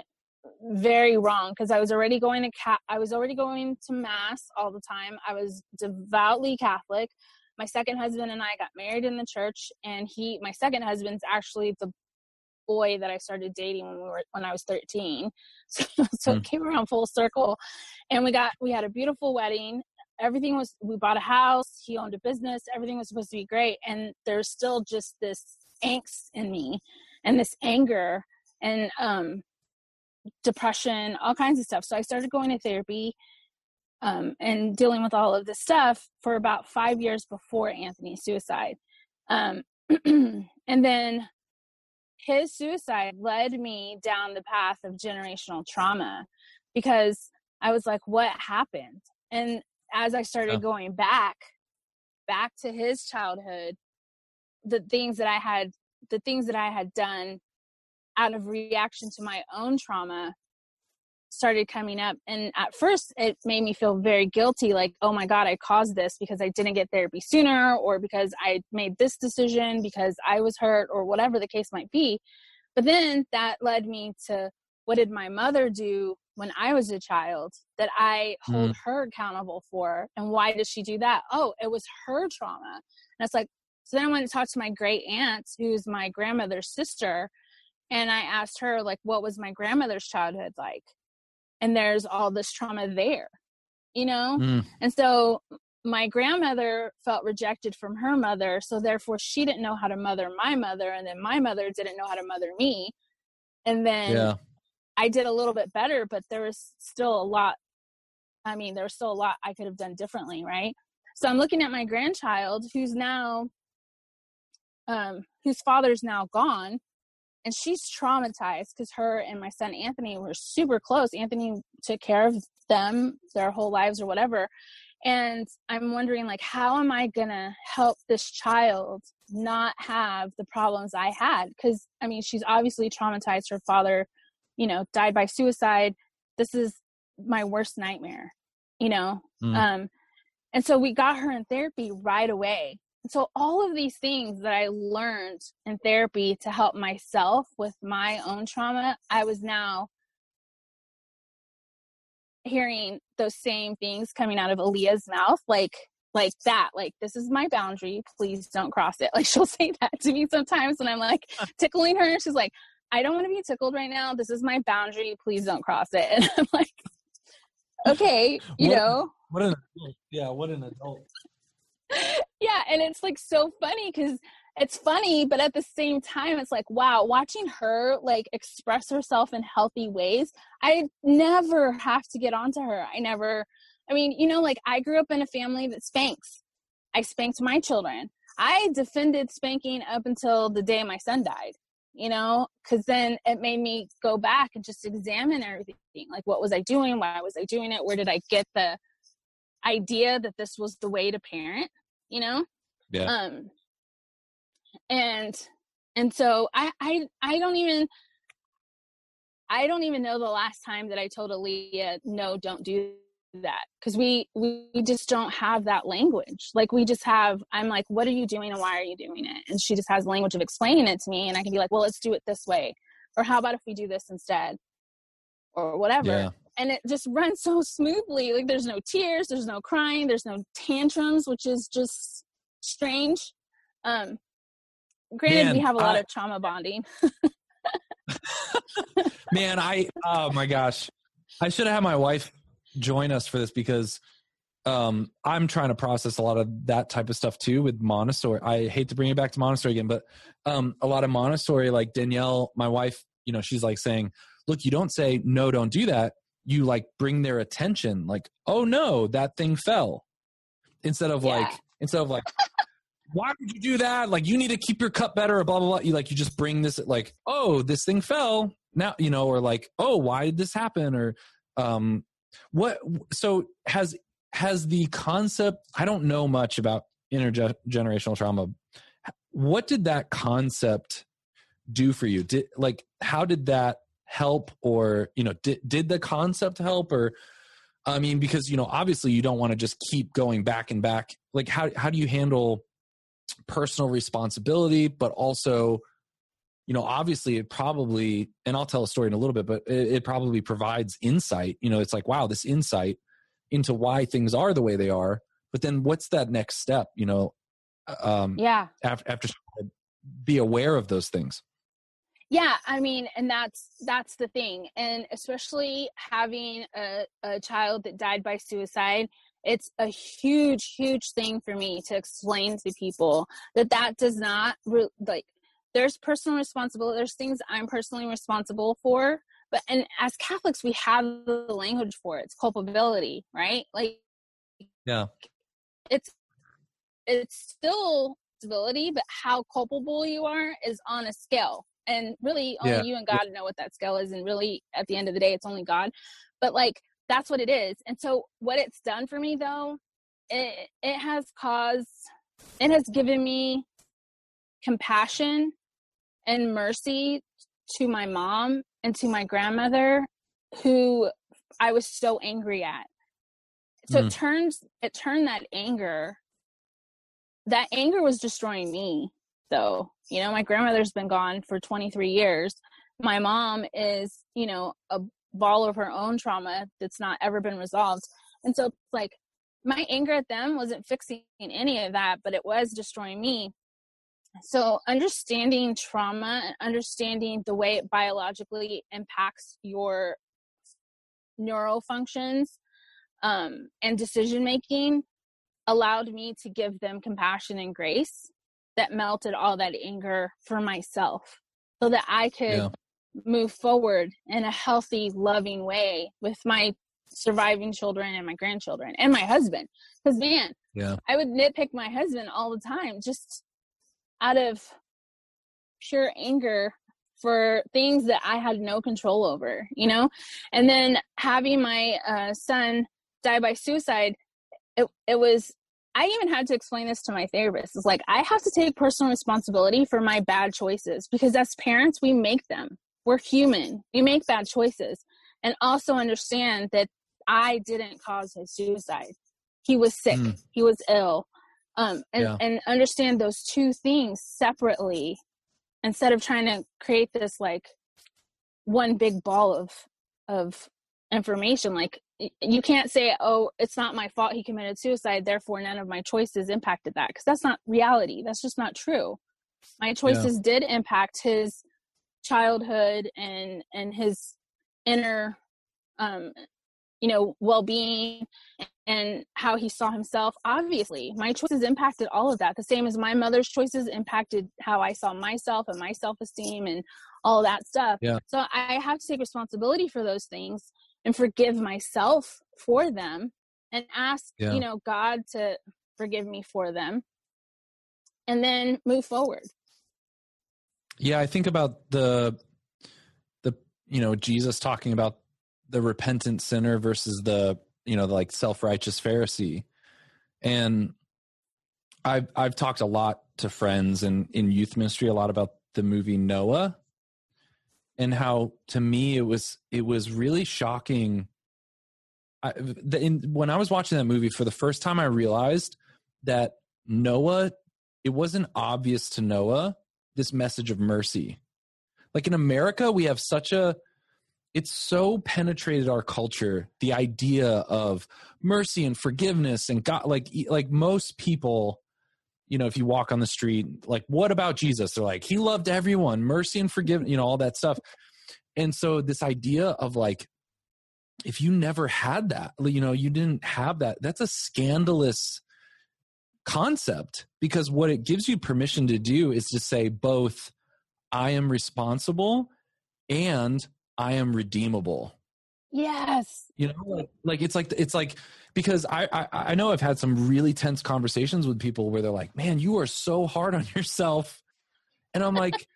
Speaker 5: very wrong because I was already going to ca- I was already going to mass all the time. I was devoutly Catholic. My second husband and I got married in the church, and he, my second husband's actually the boy that I started dating when we were when I was thirteen. So, so
Speaker 6: Mm.
Speaker 5: it came around full circle, and we got we had a beautiful wedding. Everything was we bought a house. He owned a business. Everything was supposed to be great, and there's still just this angst in me, and this anger, and um depression, all kinds of stuff. So I started going to therapy um, and dealing with all of this stuff for about five years before Anthony's suicide. Um, and then his suicide led me down the path of generational trauma because I was like, what happened? And as I started
Speaker 6: Yeah.
Speaker 5: going back, back to his childhood, the things that I had, the things that I had done out of reaction to my own trauma started coming up. And at first it made me feel very guilty like oh my god i caused this because i didn't get therapy sooner or because i made this decision because i was hurt or whatever the case might be. But then that led me to what did my mother do when i was a child that i hmm. hold her accountable for and why did she do that? Oh it was her trauma. And it's like so then i went and talked to my great aunt who's my grandmother's sister and i asked her like what was my grandmother's childhood like and there's all this trauma there you know
Speaker 6: Mm.
Speaker 5: and so my grandmother felt rejected from her mother so therefore she didn't know how to mother my mother and then my mother didn't know how to mother me and then
Speaker 6: Yeah.
Speaker 5: i did a little bit better but there was still a lot i mean there was still a lot i could have done differently right so i'm looking at my grandchild who's now um whose father's now gone and she's traumatized because her and my son Anthony were super close. Anthony took care of them their whole lives or whatever. And I'm wondering, like, how am I gonna help this child not have the problems I had? Because I mean, she's obviously traumatized. Her father, you know, died by suicide. This is my worst nightmare, you know.
Speaker 6: Mm.
Speaker 5: Um, and so we got her in therapy right away. So all of these things that I learned in therapy to help myself with my own trauma, I was now hearing those same things coming out of Aaliyah's mouth, like like that, like this is my boundary, please don't cross it. Like she'll say that to me sometimes when I'm like tickling her, she's like, I don't want to be tickled right now. This is my boundary, please don't cross it. And I'm like, okay, you
Speaker 6: What-
Speaker 5: know,
Speaker 6: What an adult. Yeah, what an adult.
Speaker 5: Yeah and it's like so funny because it's funny but at the same time it's like wow watching her like express herself in healthy ways i never have to get onto her. I never i mean you know like i grew up in a family that spanks. I spanked my children. I defended spanking up until the day my son died you know because then it made me go back and just examine everything like what was i doing? Why was i doing it? Where did i get the idea that this was the way to parent you know?
Speaker 6: Yeah.
Speaker 5: um and and so i i i don't even i don't even know the last time that i told aaliyah no don't do that because we we just don't have that language. Like we just have i'm like what are you doing and why are you doing it? And she just has the language of explaining it to me and i can be like well let's do it this way or how about if we do this instead? Or whatever.
Speaker 6: Yeah.
Speaker 5: And it just runs so smoothly like there's no tears there's no crying there's no tantrums which is just strange um granted we have a lot
Speaker 6: I-
Speaker 5: of trauma bonding
Speaker 6: Man, I oh my gosh. I should have had my wife join us for this because um I'm trying to process a lot of that type of stuff too with Montessori. I hate to bring it back to Montessori again, but um a lot of Montessori like Danielle, my wife, you know, she's like saying, "Look, you don't say no, don't do that. You like bring their attention like, "Oh no, that thing fell." Instead of
Speaker 5: Yeah.
Speaker 6: like instead of like why would you do that? Like, you need to keep your cup better, or blah blah blah. You like, you just bring this, like, oh, this thing fell now, you know, or like, oh, why did this happen, or um, what? So has has the concept? I don't know much about intergenerational trauma. What did that concept do for you? Did like, how did that help, or you know, did did the concept help, or I mean, because you know, obviously, you don't want to just keep going back and back. Like, how how do you handle personal responsibility, but also, you know, obviously, it probably, and I'll tell a story in a little bit, but it, it probably provides insight. You know, it's like, wow, this insight into why things are the way they are. But then, what's that next step? You know, um,
Speaker 5: yeah
Speaker 6: after after be aware of those things.
Speaker 5: Yeah i mean and that's that's the thing and especially having a, a child that died by suicide it's a huge huge thing for me to explain to people that that does not re- like there's personal responsibility there's things i'm personally responsible for but and as catholics we have the language for it it's culpability right like
Speaker 6: Yeah.
Speaker 5: it's it's still responsibility but how culpable you are is on a scale and really only
Speaker 6: Yeah.
Speaker 5: you and god know what that scale is and really at the end of the day it's only god but like that's what it is and so what it's done for me though it it has caused it has given me compassion and mercy to my mom and to my grandmother who I was so angry at. So
Speaker 6: Mm.
Speaker 5: it turns it turned that anger that anger was destroying me though. You know, my grandmother's been gone for 23 years. My mom is, you know, a ball of her own trauma that's not ever been resolved. And so like my anger at them wasn't fixing any of that, but it was destroying me. So understanding trauma and understanding the way it biologically impacts your neural functions um, and decision making allowed me to give them compassion and grace that melted all that anger for myself so that I could
Speaker 6: Yeah.
Speaker 5: move forward in a healthy, loving way with my surviving children and my grandchildren and my husband. Because, man,
Speaker 6: Yeah.
Speaker 5: I would nitpick my husband all the time just out of pure anger for things that I had no control over, you know? And then having my uh, son die by suicide, it, it was, I even had to explain this to my therapist. It's like, I have to take personal responsibility for my bad choices because as parents, we make them. We're human, we make bad choices. And also understand that I didn't cause his suicide. He was sick,
Speaker 6: Mm.
Speaker 5: he was ill. Um, and,
Speaker 6: Yeah.
Speaker 5: and understand those two things separately instead of trying to create this like one big ball of of information like you can't say oh it's not my fault he committed suicide therefore none of my choices impacted that because that's not reality that's just not true. My choices did impact his childhood and and his inner um you know well-being and how he saw himself obviously. My choices impacted all of that the same as my mother's choices impacted how i saw myself and my self-esteem and all that stuff.
Speaker 6: Yeah.
Speaker 5: so i have to take responsibility for those things and forgive myself for them and ask
Speaker 6: Yeah.
Speaker 5: you know god to forgive me for them and then move forward
Speaker 6: Yeah, I think about the the you know Jesus talking about the repentant sinner versus the you know the like self-righteous Pharisee. And I've I've talked a lot to friends and in youth ministry a lot about the movie Noah and how to me it was it was really shocking I, the, in, when I was watching that movie for the first time, I realized that Noah, it wasn't obvious to Noah this message of mercy. Like in America, we have such a, it's so penetrated our culture, the idea of mercy and forgiveness and God, like, like most people, you know, if you walk on the street, like, what about Jesus? They're like, he loved everyone, mercy and forgiveness, you know, all that stuff. And so this idea of like, if you never had that, you know, you didn't have that, that's a scandalous concept because what it gives you permission to do is to say both I am responsible and I am redeemable.
Speaker 5: Yes.
Speaker 6: You know, like, like it's like it's like because I, I I know I've had some really tense conversations with people where they're like, "Man, you are so hard on yourself," and I'm like,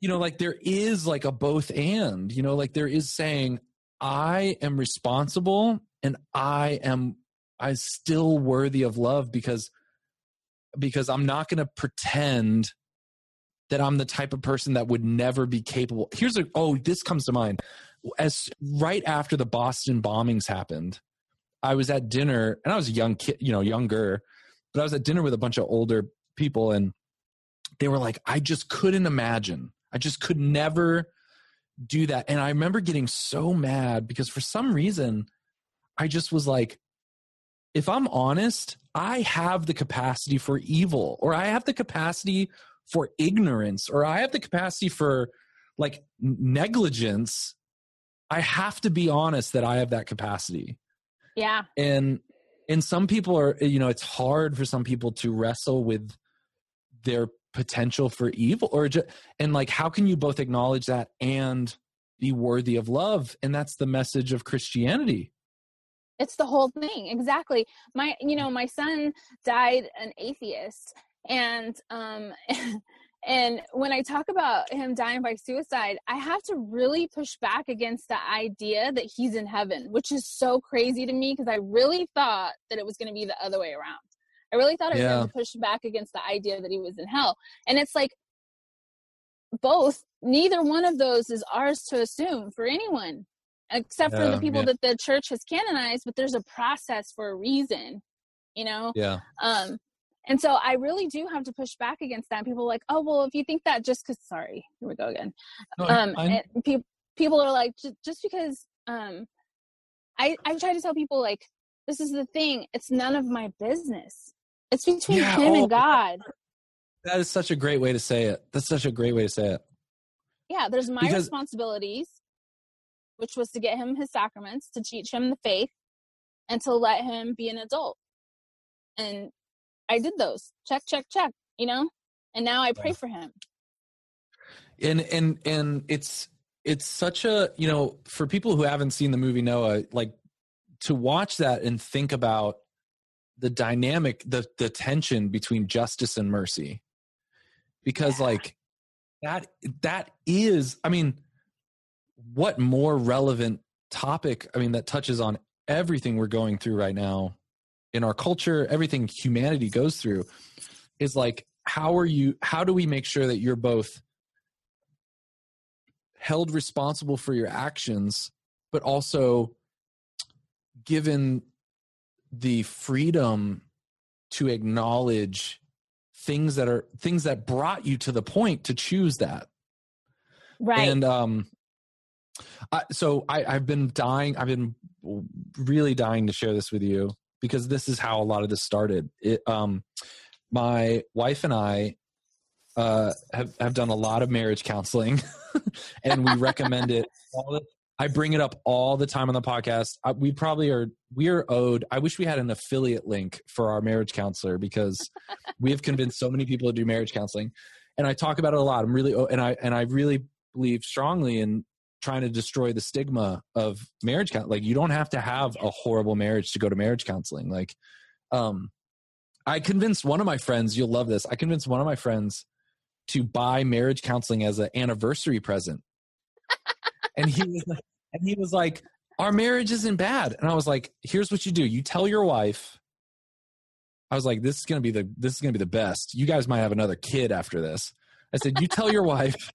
Speaker 6: you know, like there is like a both and. You know, like there is saying I am responsible and I am I still worthy of love because because I'm not going to pretend that I'm the type of person that would never be capable. Here's a oh, this comes to mind. As right after the Boston bombings happened, I was at dinner and I was a young kid, you know, younger, but I was at dinner with a bunch of older people and they were like, I just couldn't imagine. I just could never do that. And I remember getting so mad because for some reason, I just was like, if I'm honest, I have the capacity for evil, or I have the capacity for ignorance, or I have the capacity for like negligence. I have to be honest that I have that capacity.
Speaker 5: Yeah.
Speaker 6: And and some people are you know it's hard for some people to wrestle with their potential for evil or just, and like how can you both acknowledge that and be worthy of love and that's the message of christianity
Speaker 5: it's the whole thing exactly my you know my son died an atheist and um and when i talk about him dying by suicide i have to really push back against the idea that he's in heaven which is so crazy to me because i really thought that it was going to be the other way around i really thought i was
Speaker 6: Yeah.
Speaker 5: going to push back against the idea that he was in hell and it's like both neither one of those is ours to assume for anyone except for the people
Speaker 6: yeah.
Speaker 5: that the church has canonized but there's a process for a reason you know
Speaker 6: yeah
Speaker 5: um and so i really do have to push back against that. People are like oh well if you think that just because sorry here we go again.
Speaker 6: No,
Speaker 5: um and pe- people are like just because um i i try to tell people like this is the thing it's none of my business. It's between
Speaker 6: Yeah,
Speaker 5: him
Speaker 6: oh,
Speaker 5: and god.
Speaker 6: that is such a great way to say it. That's such a great way to say it.
Speaker 5: Yeah there's my
Speaker 6: Because-
Speaker 5: responsibilities which was to get him his sacraments to teach him the faith and to let him be an adult. And i did those check check check you know and now i pray
Speaker 6: Yeah.
Speaker 5: for him
Speaker 6: and and and it's it's such a you know for people who haven't seen the movie noah like to watch that and think about the dynamic the the tension between justice and mercy because
Speaker 5: Yeah.
Speaker 6: like that that is i mean what more relevant topic i mean that touches on everything we're going through right now in our culture everything humanity goes through is like how are you how do we make sure that you're both held responsible for your actions but also given the freedom to acknowledge things that are things that brought you to the point to choose that
Speaker 5: right
Speaker 6: and um I, so I, I've been dying. I've been really dying to share this with you because this is how a lot of this started. It, um, my wife and I uh, have have done a lot of marriage counseling, and we recommend it. The, I bring it up all the time on the podcast. Uh, we probably are we are owed. I wish we had an affiliate link for our marriage counselor because we have convinced so many people to do marriage counseling, and I talk about it a lot. I'm really and I and I really believe strongly in trying to destroy the stigma of marriage like you don't have to have a horrible marriage to go to marriage counseling. Like um i convinced one of my friends you'll love this i convinced one of my friends to buy marriage counseling as an anniversary present. And he was like and he was like our marriage isn't bad. And i was like here's what you do. You tell your wife. I was like this is going to be the this is going to be the best. You guys might have another kid after this. I said you tell your wife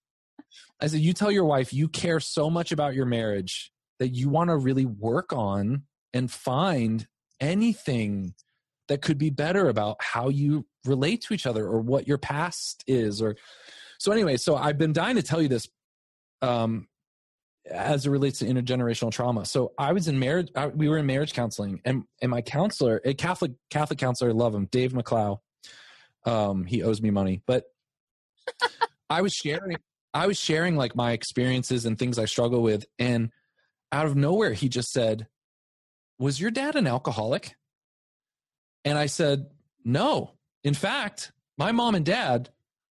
Speaker 6: I said, you tell your wife you care so much about your marriage that you want to really work on and find anything that could be better about how you relate to each other or what your past is or so anyway so i've been dying to tell you this um as it relates to intergenerational trauma. So i was in marriage I, we were in marriage counseling and and my counselor a catholic catholic counselor I love him dave mcclow um he owes me money but i was sharing i was sharing like my experiences and things i struggle with and out of nowhere he just said was your dad an alcoholic and I said, no. In fact, my mom and dad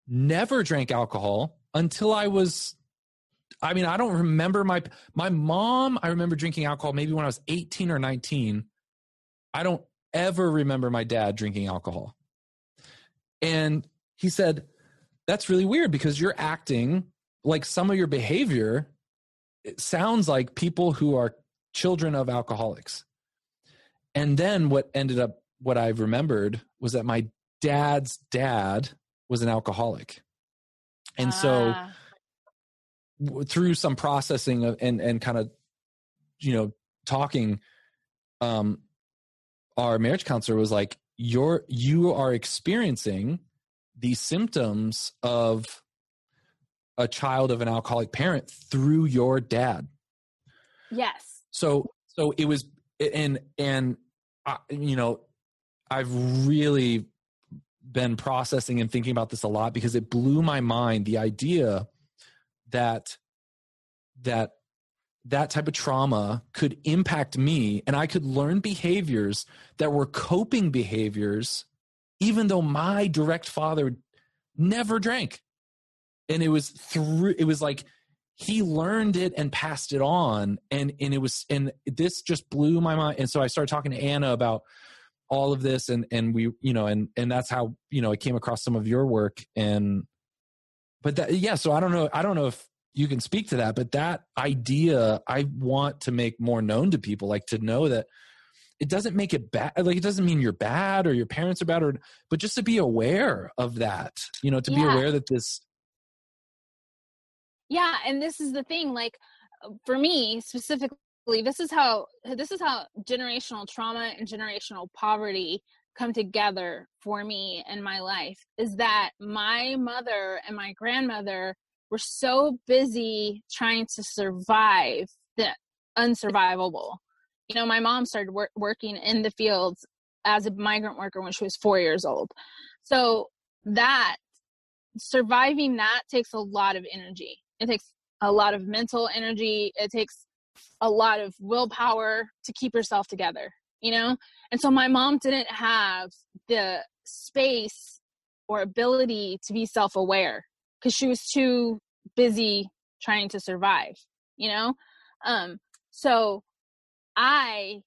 Speaker 6: never drank alcohol until I was I mean, I don't remember my my mom, I remember drinking alcohol maybe when I was 18 or 19. I don't ever remember my dad drinking alcohol. And he said, that's really weird because you're acting like some of your behavior it sounds like people who are children of alcoholics. And then what ended up what I've remembered was that my dad's dad was an alcoholic. And so
Speaker 5: Ah.
Speaker 6: w- through some processing of, and and kind of you know talking um our marriage counselor was like you're you are experiencing the symptoms of a child of an alcoholic parent through your dad.
Speaker 5: Yes.
Speaker 6: So so it was and and I, you know i've really been processing and thinking about this a lot because it blew my mind the idea that that that type of trauma could impact me and i could learn behaviors that were coping behaviors even though my direct father never drank. And it was through it was like he learned it and passed it on. And and it was and this just blew my mind. And so i started talking to anna about all of this and and we you know and and that's how you know i came across some of your work. And but that yeah so i don't know i don't know if you can speak to that but that idea i want to make more known to people like to know that it doesn't make it bad like it doesn't mean you're bad or your parents are bad or but just to be aware of that you know to be aware that this
Speaker 5: yeah and this is the thing like for me specifically this is how this is how generational trauma and generational poverty come together for me in my life is that my mother and my grandmother were so busy trying to survive the unsurvivable you know my mom started wor- working in the fields as a migrant worker when she was 4 years old. So that surviving that takes a lot of energy. It takes a lot of mental energy. It takes a lot of willpower to keep yourself together you know? And so my mom didn't have the space or ability to be self-aware because she was too busy trying to survive you know? Um so i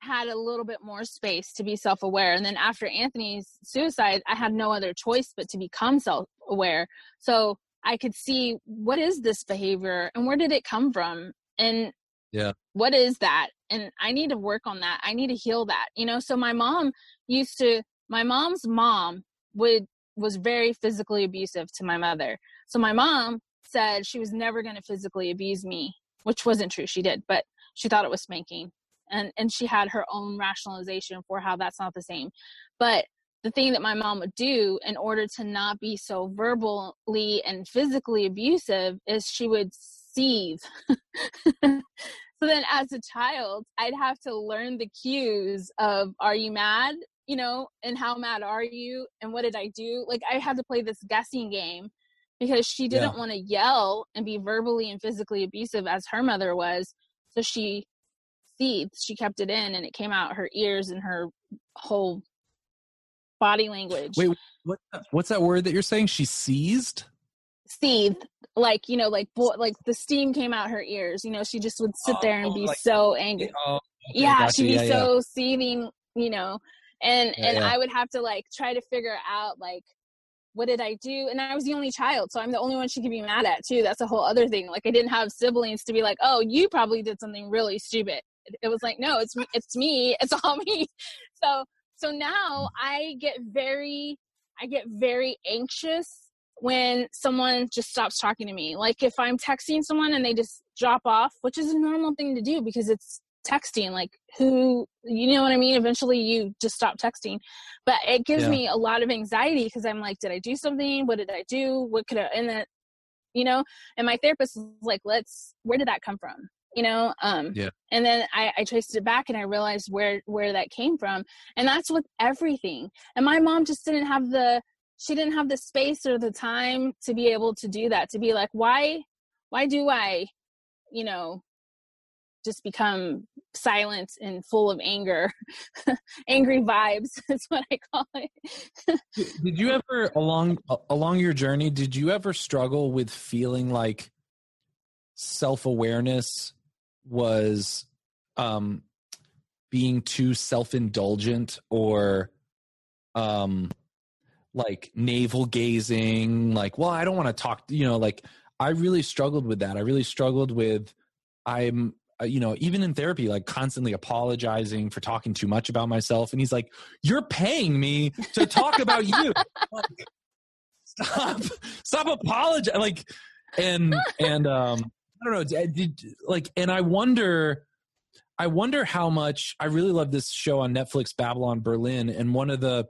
Speaker 5: had a little bit more space to be self-aware and then after anthony's suicide i had no other choice but to become self-aware. So i could see what is this behavior and where did it come from and
Speaker 6: Yeah.
Speaker 5: what is that and i need to work on that i need to heal that you know? So my mom used to my mom's mom would was very physically abusive to my mother. So my mom said she was never going to physically abuse me which wasn't true she did but she thought it was spanking and and she had her own rationalization for how that's not the same. But the thing that my mom would do in order to not be so verbally and physically abusive is she would seethe. So then as a child i'd have to learn the cues of are you mad? you know and how mad are you? And what did i do? Like i had to play this guessing game because she didn't want to yell and be verbally and physically abusive as her mother was so she seethed she kept it in and it came out her ears and her whole body language
Speaker 6: Wait, what, what's that word that you're saying? She seized?
Speaker 5: seethed like you know like bo- like the steam came out her ears you know she just would sit there and
Speaker 6: Oh,
Speaker 5: be
Speaker 6: like-
Speaker 5: so angry
Speaker 6: Oh, okay,
Speaker 5: yeah
Speaker 6: gotcha.
Speaker 5: she'd be
Speaker 6: Yeah, yeah.
Speaker 5: so seething you know and
Speaker 6: Yeah,
Speaker 5: and
Speaker 6: yeah.
Speaker 5: i would have to like try to figure out like what did i do? And i was the only child so i'm the only one she could be mad at too. That's a whole other thing. Like i didn't have siblings to be like oh you probably did something really stupid. It was like no it's me it's me it's all me. So so now i get very i get very anxious when someone just stops talking to me. Like if i'm texting someone and they just drop off which is a normal thing to do because it's texting like who you know what i mean? Eventually you just stop texting. But it gives
Speaker 6: Yeah.
Speaker 5: me a lot of anxiety because i'm like did i do something? What did i do? What could i and then you know and my therapist was like let's where did that come from? You know um
Speaker 6: Yeah.
Speaker 5: and then I, I traced it back and i realized where where that came from and that's with everything. And my mom just didn't have the she didn't have the space or the time to be able to do that to be like why why do i you know just become silent and full of anger angry vibes is what i call it
Speaker 6: Did you ever along along your journey? Did you ever struggle with feeling like self awareness was um, being too self indulgent or um, like navel gazing? Like, well, I don't want to talk. You know, like I really struggled with that. I really struggled with I'm you know even in therapy like constantly apologizing for talking too much about myself. And he's like you're paying me to talk about you. Like, stop stop apologizing like and and um i don't know did, did- like and i wonder i wonder how much i really love this show on netflix babylon berlin and one of the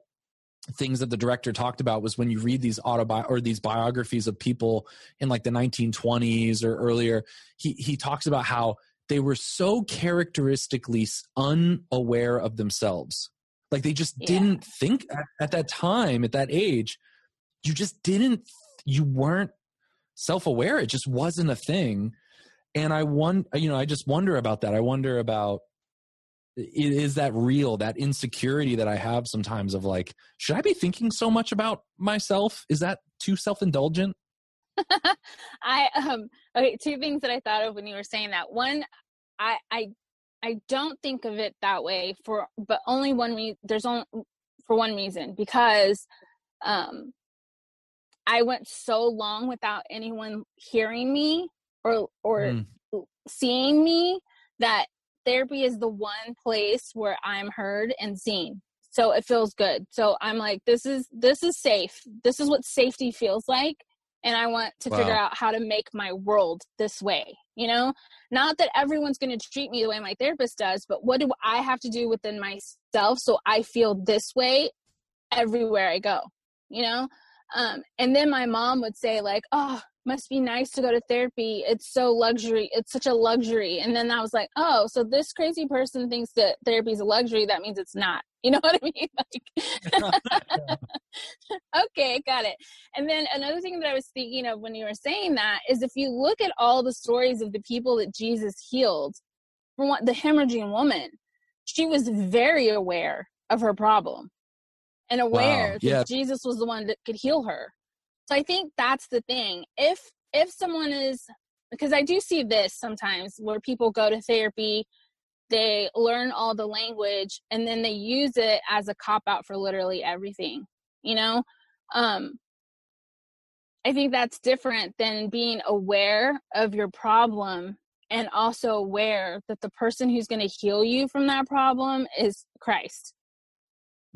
Speaker 6: things that the director talked about was when you read these autobi or these biographies of people in like the 1920s or earlier he he talks about how they were so characteristically unaware of themselves. Like they just
Speaker 5: Yeah.
Speaker 6: didn't think at, at that time at that age you just didn't you weren't self-aware it just wasn't a thing. And i won you know i just wonder about that. I wonder about is that real that insecurity that i have sometimes of like should i be thinking so much about myself? Is that too self-indulgent
Speaker 5: I um okay, two things that I thought of when you were saying that. One, I I I don't think of it that way for but only one re- there's only for one reason because um I went so long without anyone hearing me or or
Speaker 6: Mm.
Speaker 5: seeing me that therapy is the one place where I'm heard and seen. So it feels good. So I'm like this is this is safe. This is what safety feels like and I want to figure out how to make my world this way. You know, not that everyone's going to treat me the way my therapist does, but what do I have to do within myself so I feel this way everywhere I go? You know, um, and then my mom would say like, "Oh, must be nice to go to therapy. It's so luxury. It's such a luxury." And then I was like, "Oh, so this crazy person thinks that therapy is a luxury. That means it's not." You know what I mean? Like, okay, got it. And then another thing that I was thinking of when you were saying that is if you look at all the stories of the people that Jesus healed, from what the hemorrhaging woman, she was very aware of her problem and aware that
Speaker 6: yeah.
Speaker 5: Jesus was the one that could heal her. So I think that's the thing. If if someone is because I do see this sometimes where people go to therapy, they learn all the language and then they use it as a cop out for literally everything. You know? Um I think that's different than being aware of your problem and also aware that the person who's going to heal you from that problem is Christ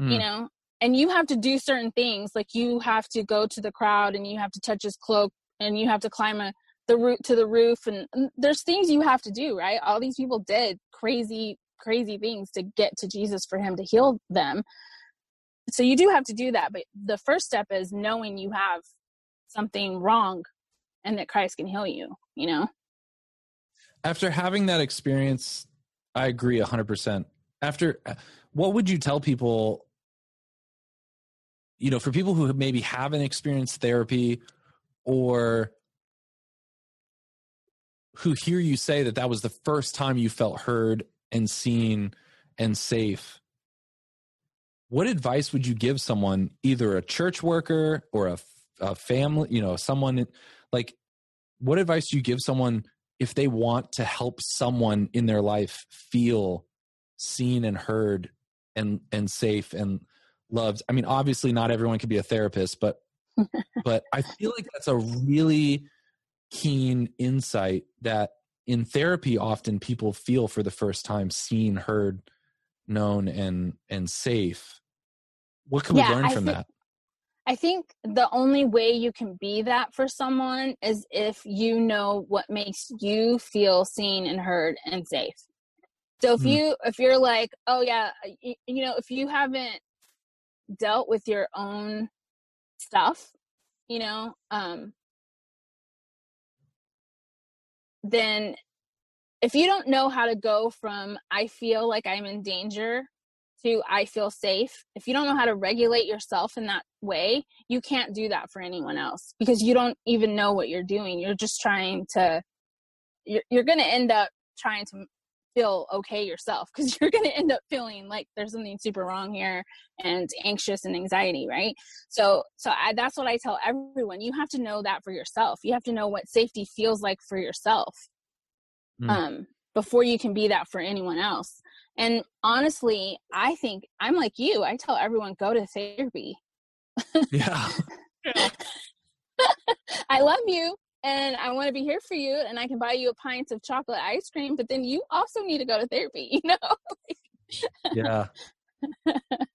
Speaker 5: you
Speaker 6: Mm.
Speaker 5: know and you have to do certain things like you have to go to the crowd and you have to touch his cloak and you have to climb a the root to the roof and, and there's things you have to do right? All these people did crazy crazy things to get to jesus for him to heal them. So you do have to do that but the first step is knowing you have something wrong and that christ can heal you you know?
Speaker 6: After having that experience i agree 100% after uh, what would you tell people you know for people who maybe haven't experienced therapy or who hear you say that that was the first time you felt heard and seen and safe what advice would you give someone either a church worker or a, a family you know someone like what advice do you give someone if they want to help someone in their life feel seen and heard and and safe and loved? I mean obviously not everyone can be a therapist but but i feel like that's a really keen insight that in therapy often people feel for the first time seen heard known and and safe what can
Speaker 5: Yeah,
Speaker 6: we learn
Speaker 5: I
Speaker 6: from
Speaker 5: thi-
Speaker 6: that
Speaker 5: I think the only way you can be that for someone is if you know what makes you feel seen and heard and safe. So if
Speaker 6: Hmm.
Speaker 5: you if you're like, oh yeah, you, you know, if you haven't dealt with your own stuff, you know, um then if you don't know how to go from I feel like I'm in danger to I feel safe, if you don't know how to regulate yourself in that way, you can't do that for anyone else because you don't even know what you're doing. You're just trying to you're, you're going to end up trying to feel okay yourself because you're going to end up feeling like there's something super wrong here and anxious and anxiety right? So so I, that's what i tell everyone you have to know that for yourself. You have to know what safety feels like for yourself
Speaker 6: Mm.
Speaker 5: um before you can be that for anyone else. And honestly i think i'm like you i tell everyone go to therapy.
Speaker 6: Yeah.
Speaker 5: I love you and I want to be here for you and I can buy you a pint of chocolate ice cream, but then you also need to go to therapy, you know?
Speaker 6: Yeah.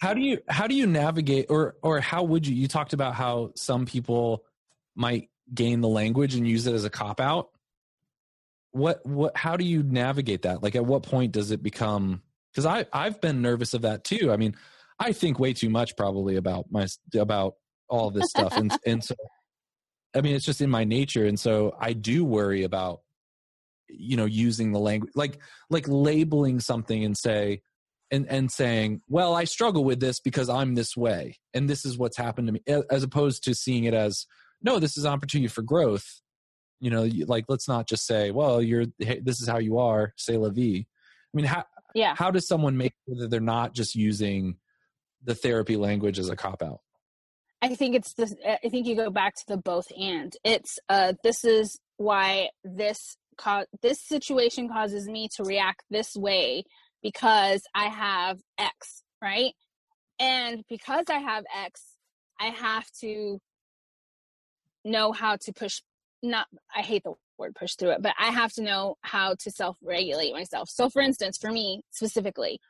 Speaker 6: how do you how do you navigate or or how would you you talked about how some people might gain the language and use it as a cop out what what how do you navigate that like at what point does it become because i i've been nervous of that too i mean i think way too much probably about my about all this stuff and and so i mean it's just in my nature and so i do worry about you know using the language like like labeling something and say and and saying well i struggle with this because i'm this way and this is what's happened to me as opposed to seeing it as no this is an opportunity for growth. You know like let's not just say well you're hey, this is how you are say la vie. I mean how
Speaker 5: Yeah.
Speaker 6: how does someone make sure that they're not just using the therapy language as a cop out
Speaker 5: I think it's this I think you go back to the both and. It's uh this is why this co- this situation causes me to react this way because I have X, right? And because I have X, I have to know how to push not I hate the word push through it, but I have to know how to self-regulate myself. So for instance, for me specifically,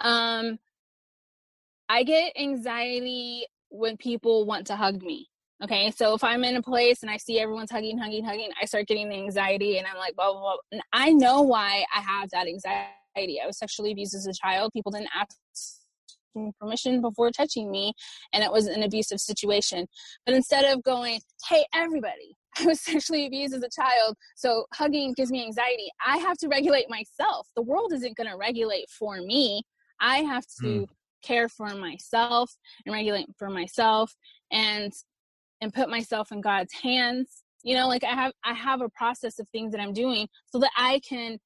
Speaker 5: um I get anxiety when people want to hug me. Okay, so if I'm in a place and I see everyone's hugging, hugging, hugging, I start getting the anxiety and I'm like, blah, blah, blah. And I know why I have that anxiety. I was sexually abused as a child. People didn't ask permission before touching me, and it was an abusive situation. But instead of going, hey, everybody, I was sexually abused as a child, so hugging gives me anxiety, I have to regulate myself. The world isn't going to regulate for me. I have hmm. to care for myself and regulate for myself and and put myself in God's hands. You know, like I have I have a process of things that I'm doing so that I can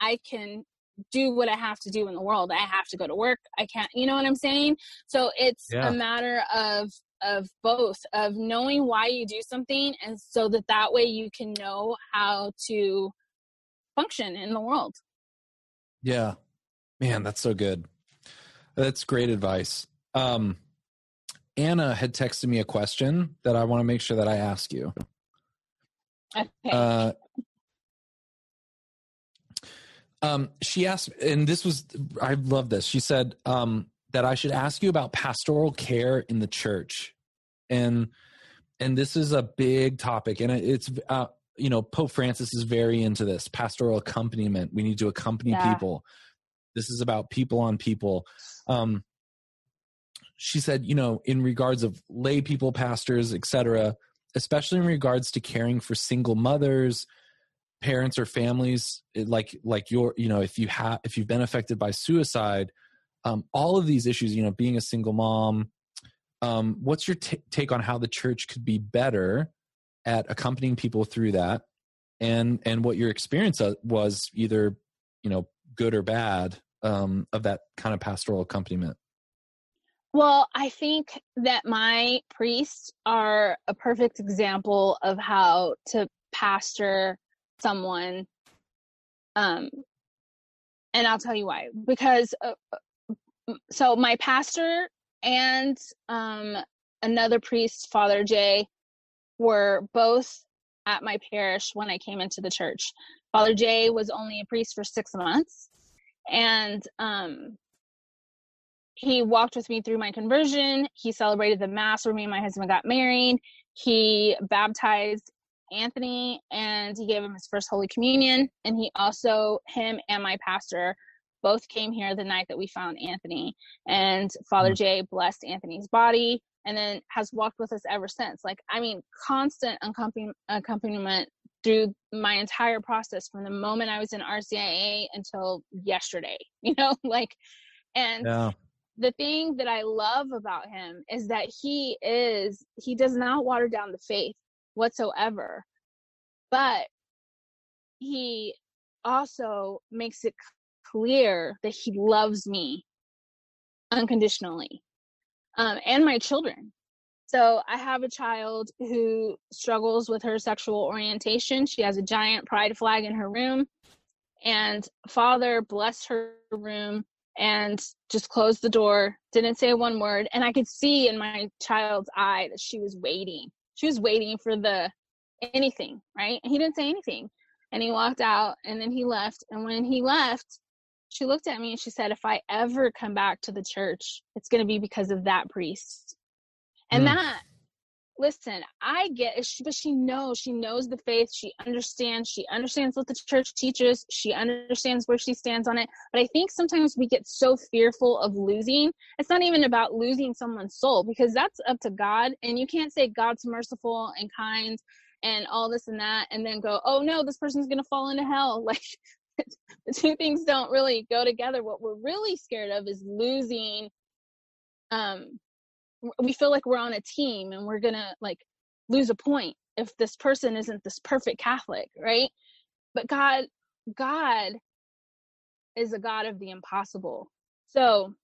Speaker 5: I can do what I have to do in the world. I have to go to work. I can't, you know what I'm saying? So it's
Speaker 6: Yeah.
Speaker 5: a matter of of both of knowing why you do something and so that that way you can know how to function in the world.
Speaker 6: Yeah. Man, that's so good. That's great advice. Um, Anna had texted me a question that I want to make sure that I ask you.
Speaker 5: Okay.
Speaker 6: Uh, um, she asked, and this was, I love this. She said um, that I should ask you about pastoral care in the church. And, and this is a big topic and it's, uh, you know, Pope Francis is very into this pastoral accompaniment. We need to accompany
Speaker 5: Yeah.
Speaker 6: people. This is about people on people. Um, she said, you know, in regards of lay people, pastors, etc., especially in regards to caring for single mothers, parents, or families, like like your, you know, if you have if you've been affected by suicide, um, all of these issues, you know, being a single mom. Um, what's your ta take on how the church could be better at accompanying people through that, and and what your experience uh, was, either you know, good or bad, um, of that kind of pastoral accompaniment?
Speaker 5: Well, I think that my priests are a perfect example of how to pastor someone. Um, and I'll tell you why. Because uh, uh, so my pastor and um, another priest, Father Jay, were both at my parish when I came into the church. Father Jay was only a priest for six months, and um, he walked with me through my conversion. He celebrated the mass where me and my husband got married. He baptized Anthony and he gave him his first Holy Communion. And he also, him and my pastor, both came here the night that we found Anthony. And Father
Speaker 6: Mm.
Speaker 5: Jay blessed Anthony's body and then has walked with us ever since. Like, I mean, constant accompany- accompaniment through my entire process from the moment I was in RCIA until yesterday, you know, like, and
Speaker 6: Yeah.
Speaker 5: the thing that I love about him is that he is he does not water down the faith whatsoever. But he also makes it clear that he loves me unconditionally. Um, and my children. So I have a child who struggles with her sexual orientation. She has a giant pride flag in her room. And father blessed her room and just closed the door, didn't say one word. And I could see in my child's eye that she was waiting. She was waiting for the anything, right? And he didn't say anything. And he walked out and then he left. And when he left, she looked at me and she said, If I ever come back to the church, it's going to be because of that priest. And
Speaker 6: Hmm.
Speaker 5: that, listen, I get it, but she knows, she knows the faith. She understands, she understands what the church teaches. She understands where she stands on it. But I think sometimes we get so fearful of losing. It's not even about losing someone's soul because that's up to God. And you can't say God's merciful and kind and all this and that and then go, oh no, this person's going to fall into hell. Like, the two things don't really go together. What we're really scared of is losing. Um, we feel like we're on a team and we're gonna like lose a point if this person isn't this perfect Catholic, right? But God, God is a God of the impossible. So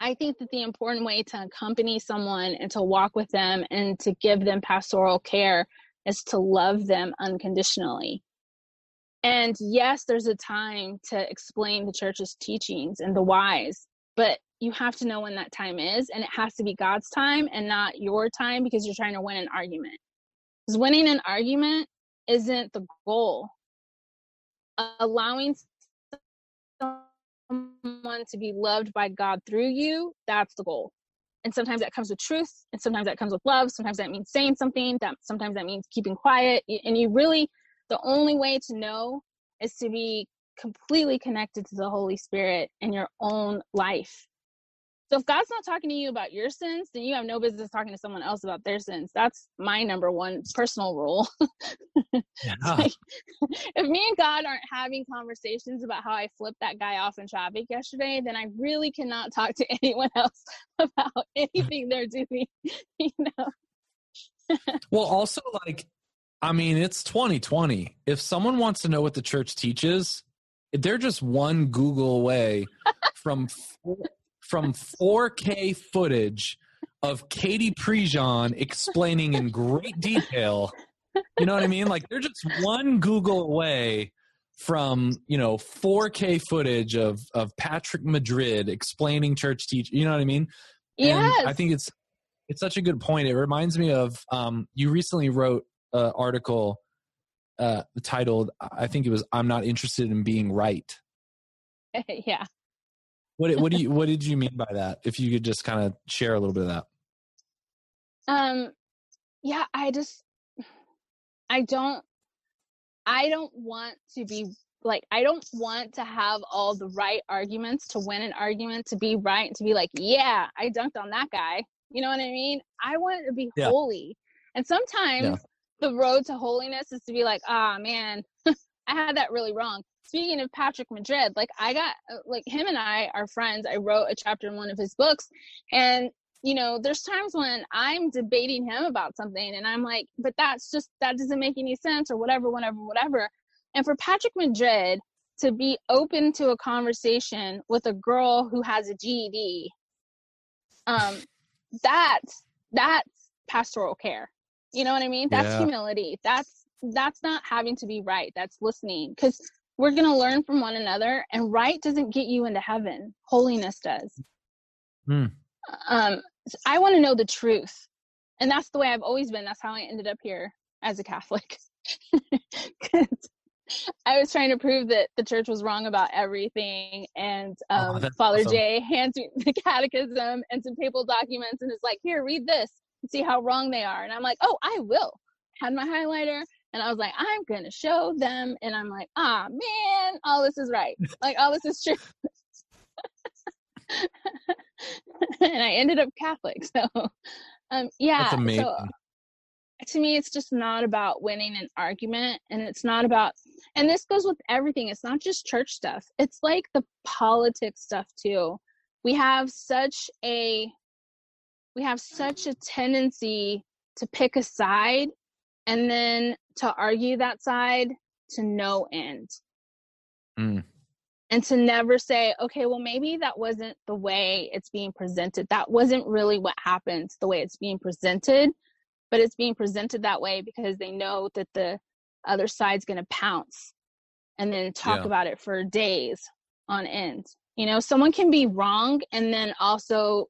Speaker 5: I think that the important way to accompany someone and to walk with them and to give them pastoral care is to love them unconditionally. And yes, there's a time to explain the church's teachings and the whys, but you have to know when that time is, and it has to be God's time and not your time because you're trying to win an argument. Because winning an argument isn't the goal. Allowing someone to be loved by God through you, that's the goal. And sometimes that comes with truth, and sometimes that comes with love. Sometimes that means saying something. That sometimes that means keeping quiet. And you really, the only way to know is to be completely connected to the Holy Spirit in your own life. So if God's not talking to you about your sins, then you have no business talking to someone else about their sins. That's my number one personal rule.
Speaker 6: Yeah.
Speaker 5: like, if me and God aren't having conversations about how I flipped that guy off in traffic yesterday, then I really cannot talk to anyone else about anything they're doing. You know?
Speaker 6: Well, also like, I mean, it's 2020. If someone wants to know what the church teaches, they're just one Google away from from 4K footage of Katie Prejean explaining in great detail. You know what I mean? Like they're just one Google away from you know 4K footage of of Patrick Madrid explaining church teach. You know what I mean? And
Speaker 5: Yes.
Speaker 6: I think it's it's such a good point. It reminds me of um, you recently wrote an article uh, titled, I think it was "I'm not interested in being right."
Speaker 5: yeah.
Speaker 6: What what do you what did you mean by that? If you could just kind of share a little bit of that.
Speaker 5: Um yeah, I just I don't I don't want to be like I don't want to have all the right arguments to win an argument to be right to be like, yeah, I dunked on that guy. You know what I mean? I want it to be
Speaker 6: Yeah.
Speaker 5: holy. And sometimes the road to holiness is to be like, ah man, I had that really wrong. Speaking of Patrick Madrid, like I got uh, like him and I are friends. I wrote a chapter in one of his books and you know, there's times when I'm debating him about something and I'm like, but that's just that doesn't make any sense or whatever, whatever, whatever. And for Patrick Madrid to be open to a conversation with a girl who has a GED, um, that's that's pastoral care. You know what I mean? That's
Speaker 6: Yeah.
Speaker 5: humility. That's that's not having to be right. That's listening because we're gonna learn from one another. And right doesn't get you into heaven. Holiness does.
Speaker 6: Hmm.
Speaker 5: Um, I want to know the truth, and that's the way I've always been. That's how I ended up here as a Catholic. I was trying to prove that the church was wrong about everything, and
Speaker 6: Oh,
Speaker 5: um,
Speaker 6: that's
Speaker 5: Father
Speaker 6: awesome.
Speaker 5: Jay hands me the catechism and some papal documents, and is like, "Here, read this and see how wrong they are." And I'm like, "Oh, I will." had my highlighter, and I was like, I'm gonna show them, and I'm like, ah man, all this is right, like all this is true. and I ended up Catholic, so um, yeah. So to me it's just not about winning an argument and it's not about and this goes with everything it's not just church stuff it's like the politics stuff too we have such a we have such a tendency to pick a side and then to argue that side to no end
Speaker 6: Mm.
Speaker 5: and to never say okay well maybe that wasn't the way it's being presented that wasn't really what happens the way it's being presented but it's being presented that way because they know that the other side's going to pounce and then talk
Speaker 6: Yeah.
Speaker 5: about it for days on end. You know, someone can be wrong and then also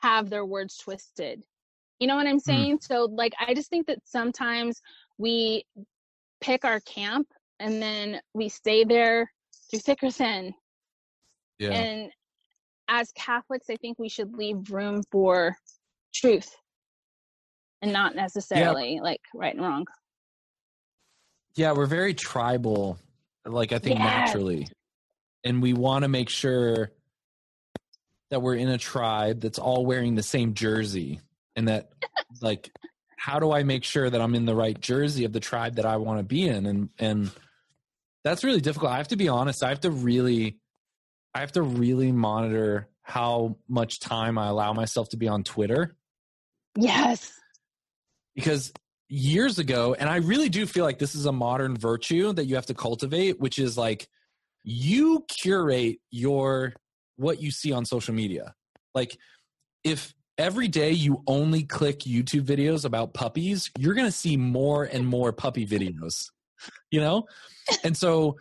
Speaker 5: have their words twisted. You know what I'm mm. saying? So, like, I just think that sometimes we pick our camp and then we stay there through thick or thin.
Speaker 6: Yeah.
Speaker 5: And as Catholics, I think we should leave room for truth and not necessarily like right and wrong.
Speaker 6: Yeah, we're very tribal, like I think
Speaker 5: Yes.
Speaker 6: naturally. And we want to make sure that we're in a tribe that's all wearing the same jersey and that like how do I make sure that I'm in the right jersey of the tribe that I want to be in and and that's really difficult. I have to be honest, I have to really I have to really monitor how much time I allow myself to be on Twitter
Speaker 5: Yes.
Speaker 6: because years ago and i really do feel like this is a modern virtue that you have to cultivate which is like you curate your what you see on social media like if every day you only click youtube videos about puppies you're going to see more and more puppy videos you know? And so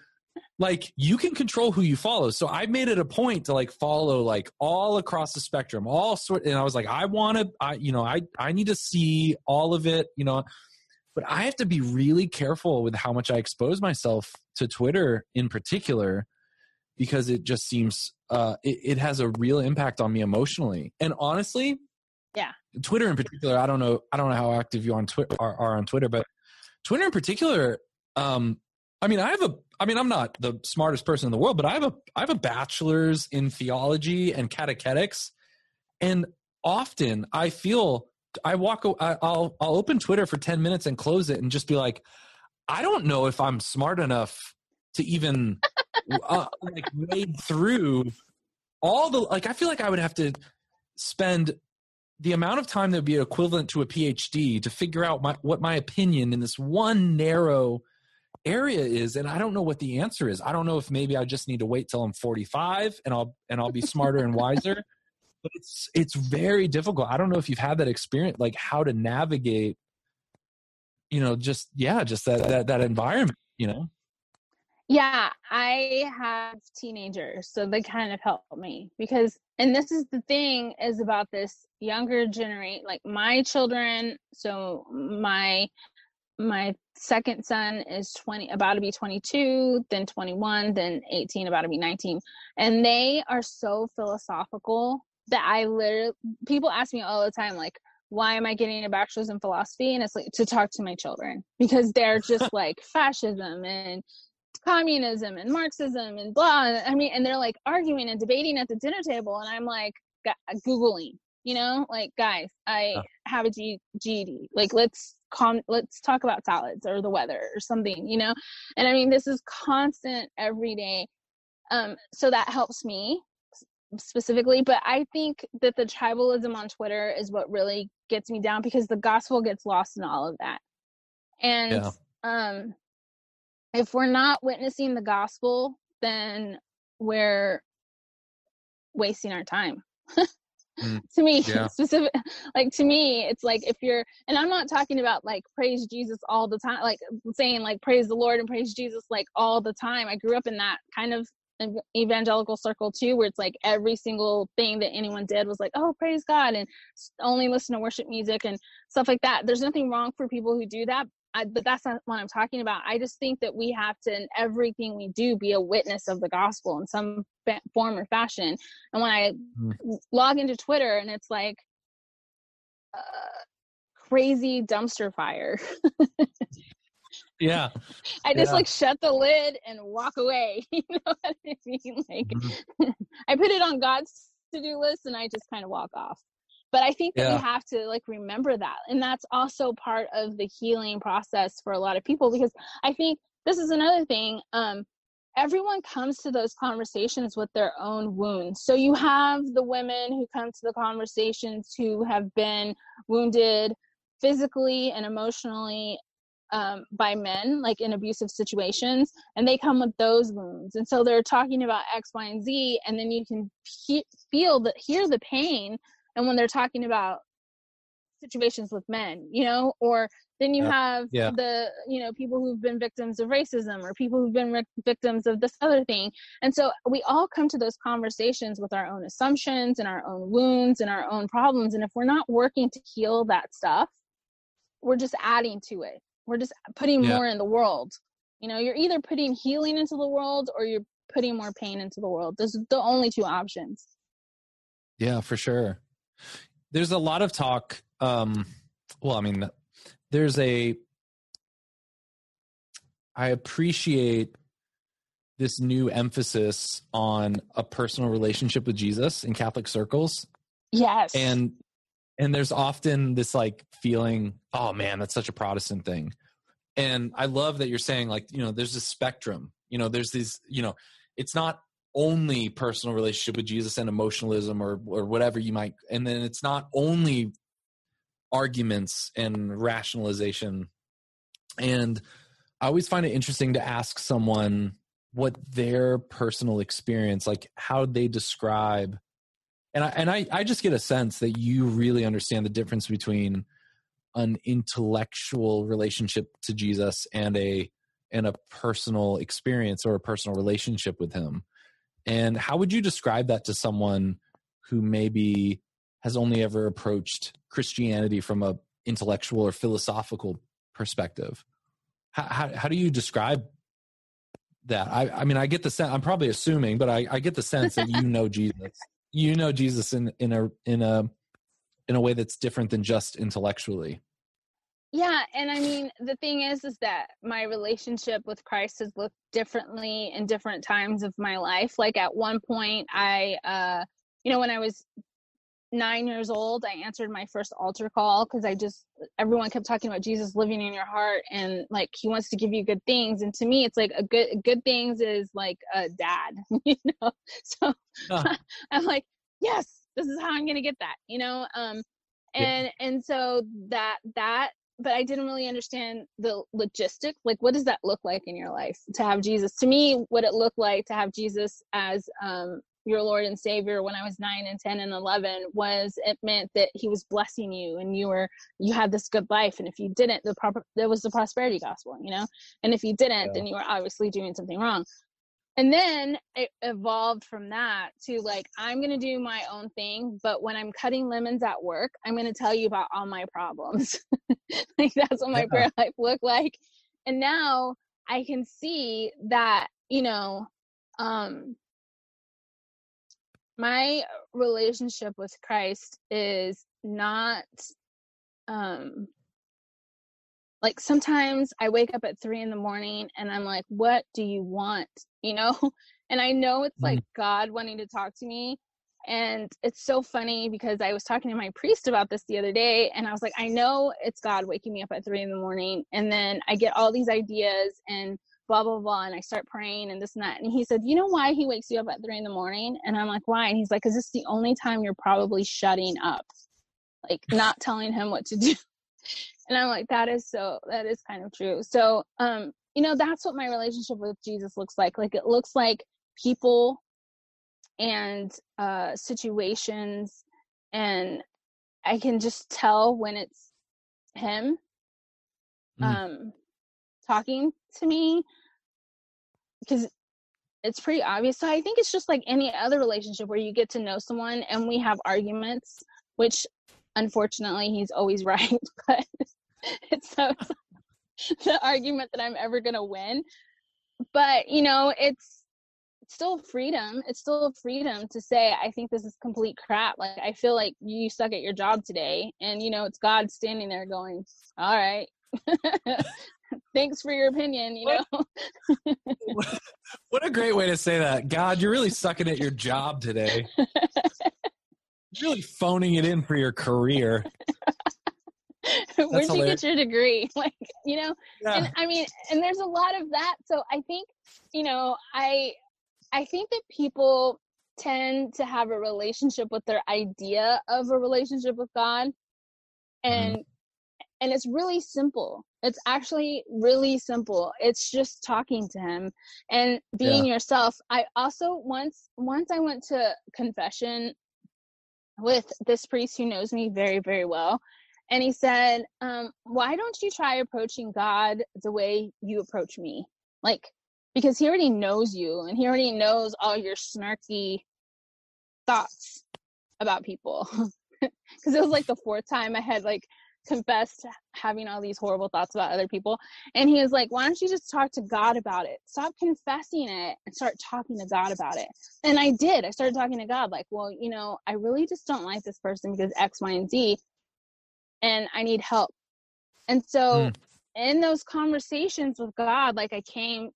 Speaker 6: like you can control who you follow. So i made it a point to like follow like all across the spectrum all sort and i was like i want to i you know i i need to see all of it you know? But i have to be really careful with how much i expose myself to twitter in particular because it just seems uh it, it has a real impact on me emotionally. And honestly
Speaker 5: Yeah.
Speaker 6: twitter in particular i don't know i don't know how active you on twitter are, are on twitter but twitter in particular um I mean, I have a. I mean, I'm not the smartest person in the world, but I have a. I have a bachelor's in theology and catechetics, and often I feel I walk. I'll I'll open Twitter for ten minutes and close it, and just be like, I don't know if I'm smart enough to even uh, like wade through all the like. I feel like I would have to spend the amount of time that would be equivalent to a PhD to figure out my, what my opinion in this one narrow area is and i don't know what the answer is. I don't know if maybe i just need to wait till i'm 45 and i'll and i'll be smarter and wiser. But it's it's very difficult. I don't know if you've had that experience like how to navigate you know just yeah just that that, that environment you know?
Speaker 5: Yeah, I have teenagers, so they kind of help me because, and this is the thing is about this younger generation, like my children. So my my second son is 20 about to be 22 then 21 then 18 about to be 19 and they are so philosophical that i literally people ask me all the time like why am i getting a bachelor's in philosophy and it's like to talk to my children because they're just like fascism and communism and marxism and blah i mean and they're like arguing and debating at the dinner table and i'm like googling you know? Like guys i
Speaker 6: Uh.
Speaker 5: have a G- ged like let's com let's talk about salads or the weather or something you know? And i mean this is constant every day. Um so that helps me specifically but i think that the tribalism on twitter is what really gets me down because the gospel gets lost in all of that. And
Speaker 6: Yeah.
Speaker 5: um if we're not witnessing the gospel then we're wasting our time.
Speaker 6: Mm,
Speaker 5: to me
Speaker 6: yeah.
Speaker 5: specific like to me it's like if you're and i'm not talking about like praise jesus all the time like saying like praise the lord and praise jesus like all the time. I grew up in that kind of evangelical circle too where it's like every single thing that anyone did was like oh praise god and only listen to worship music and stuff like that. There's nothing wrong for people who do that I, but that's not what i'm talking about i just think that we have to in everything we do be a witness of the gospel in some fa- form or fashion and when i
Speaker 6: Mm.
Speaker 5: log into twitter and it's like uh, crazy dumpster fire.
Speaker 6: Yeah.
Speaker 5: I just
Speaker 6: Yeah.
Speaker 5: like shut the lid and walk away. You know what I mean? Like
Speaker 6: Mhm.
Speaker 5: I put it on God's to do list and I just kind of walk off. But I think that
Speaker 6: Yeah.
Speaker 5: we have to like remember that. And that's also part of the healing process for a lot of people because I think this is another thing. Um, everyone comes to those conversations with their own wounds. So you have the women who come to the conversations who have been wounded physically and emotionally um, by men, like in abusive situations, and they come with those wounds. And so they're talking about X, Y, and Z, and then you can he- feel the hear the pain. And when they're talking about situations with men, you know, or then you
Speaker 6: Yeah.
Speaker 5: have
Speaker 6: Yeah.
Speaker 5: the you know people who've been victims of racism or people who've been victims of this other thing and so we all come to those conversations with our own assumptions and our own wounds and our own problems and if we're not working to heal that stuff we're just adding to it we're just putting
Speaker 6: Yeah.
Speaker 5: more in the world you know you're either putting healing into the world or you're putting more pain into the world those are the only two options
Speaker 6: Yeah, for sure. There's a lot of talk. Um, well, I mean, there's a. I appreciate this new emphasis on a personal relationship with Jesus in Catholic circles,
Speaker 5: yes
Speaker 6: and and there's often this like feeling, oh man, that's such a Protestant thing, and I love that you're saying like you know there's a spectrum. You know, there's these you know, it's not only personal relationship with Jesus and emotionalism or or whatever you might and then it's not only arguments and rationalization. And I always find it interesting to ask someone what their personal experience like how they describe and I and I, I just get a sense that you really understand the difference between an intellectual relationship to Jesus and a and a personal experience or a personal relationship with him and how would you describe that to someone who maybe has only ever approached Christianity from a intellectual or philosophical perspective? How, how, how do you describe that? I, I mean, I get the sense. I'm probably assuming, but I, I get the sense that you know Jesus. You know Jesus in in a in a in a way that's different than just intellectually.
Speaker 5: Yeah, and I mean the thing is is that my relationship with Christ has looked differently in different times of my life. Like at one point I uh you know when I was 9 years old, I answered my first altar call cuz I just everyone kept talking about Jesus living in your heart and like he wants to give you good things and to me it's like a good good things is like a dad, you know. So. I'm like, yes, this is how I'm gonna get that, you know. Um,
Speaker 6: Yeah.
Speaker 5: and and so that that, but I didn't really understand the logistic. Like, what does that look like in your life to have Jesus? To me, what it looked like to have Jesus as um your Lord and Savior when I was nine and ten and eleven was it meant that He was blessing you and you were you had this good life, and if you didn't, the proper there was the prosperity gospel, you know. And if you didn't,
Speaker 6: Yeah.
Speaker 5: then you were obviously doing something wrong and then it evolved from that to like i'm going to do my own thing but when i'm cutting lemons at work i'm going to tell you about all my problems like that's what my
Speaker 6: Yeah.
Speaker 5: prayer life looked like and now i can see that you know um my relationship with christ is not um like sometimes I wake up at three in the morning and I'm like, what do you want? You know? And I know it's mm-hmm. like God wanting to talk to me. And it's so funny because I was talking to my priest about this the other day and I was like, I know it's God waking me up at three in the morning. And then I get all these ideas and blah, blah, blah. And I start praying and this and that. And he said, You know why he wakes you up at three in the morning? And I'm like, Why? And he's like, Because it's the only time you're probably shutting up, like not telling him what to do and i'm like that is so that is kind of true. So um you know that's what my relationship with jesus looks like. Like it looks like people and uh situations and i can just tell when it's him
Speaker 6: Mm.
Speaker 5: um talking to me because it's pretty obvious. So i think it's just like any other relationship where you get to know someone and we have arguments which unfortunately he's always right but it's so the argument that i'm ever going to win but you know it's it's still freedom. It's still freedom to say, I think this is complete crap. Like, I feel like you suck at your job today. And, you know, it's God standing there going, all right. Thanks for your opinion, you know.
Speaker 6: what a great way to say that. God, you're really sucking at your job today. Really phoning it in for your career.
Speaker 5: Where'd you
Speaker 6: hilarious.
Speaker 5: get your degree? Like, you know,
Speaker 6: Yeah.
Speaker 5: and I mean, and there's a lot of that. So I think, you know, I I think that people tend to have a relationship with their idea of a relationship with God. Mm-hmm. And and it's really simple. It's actually really simple. It's just talking to him and being yourself. I also once once I went to confession with this priest who knows me very very well. And he said um, why don't you try approaching god the way you approach me? Like because he already knows you and he already knows all your snarky thoughts about people. Because it was like the fourth time i had like confessed having all these horrible thoughts about other people and he was like why don't you just talk to god about it? Stop confessing it and start talking to god about it. And i did. I started talking to god like well you know i really just don't like this person because x y and z and i need help. And so
Speaker 6: Mm.
Speaker 5: in those conversations with god like i came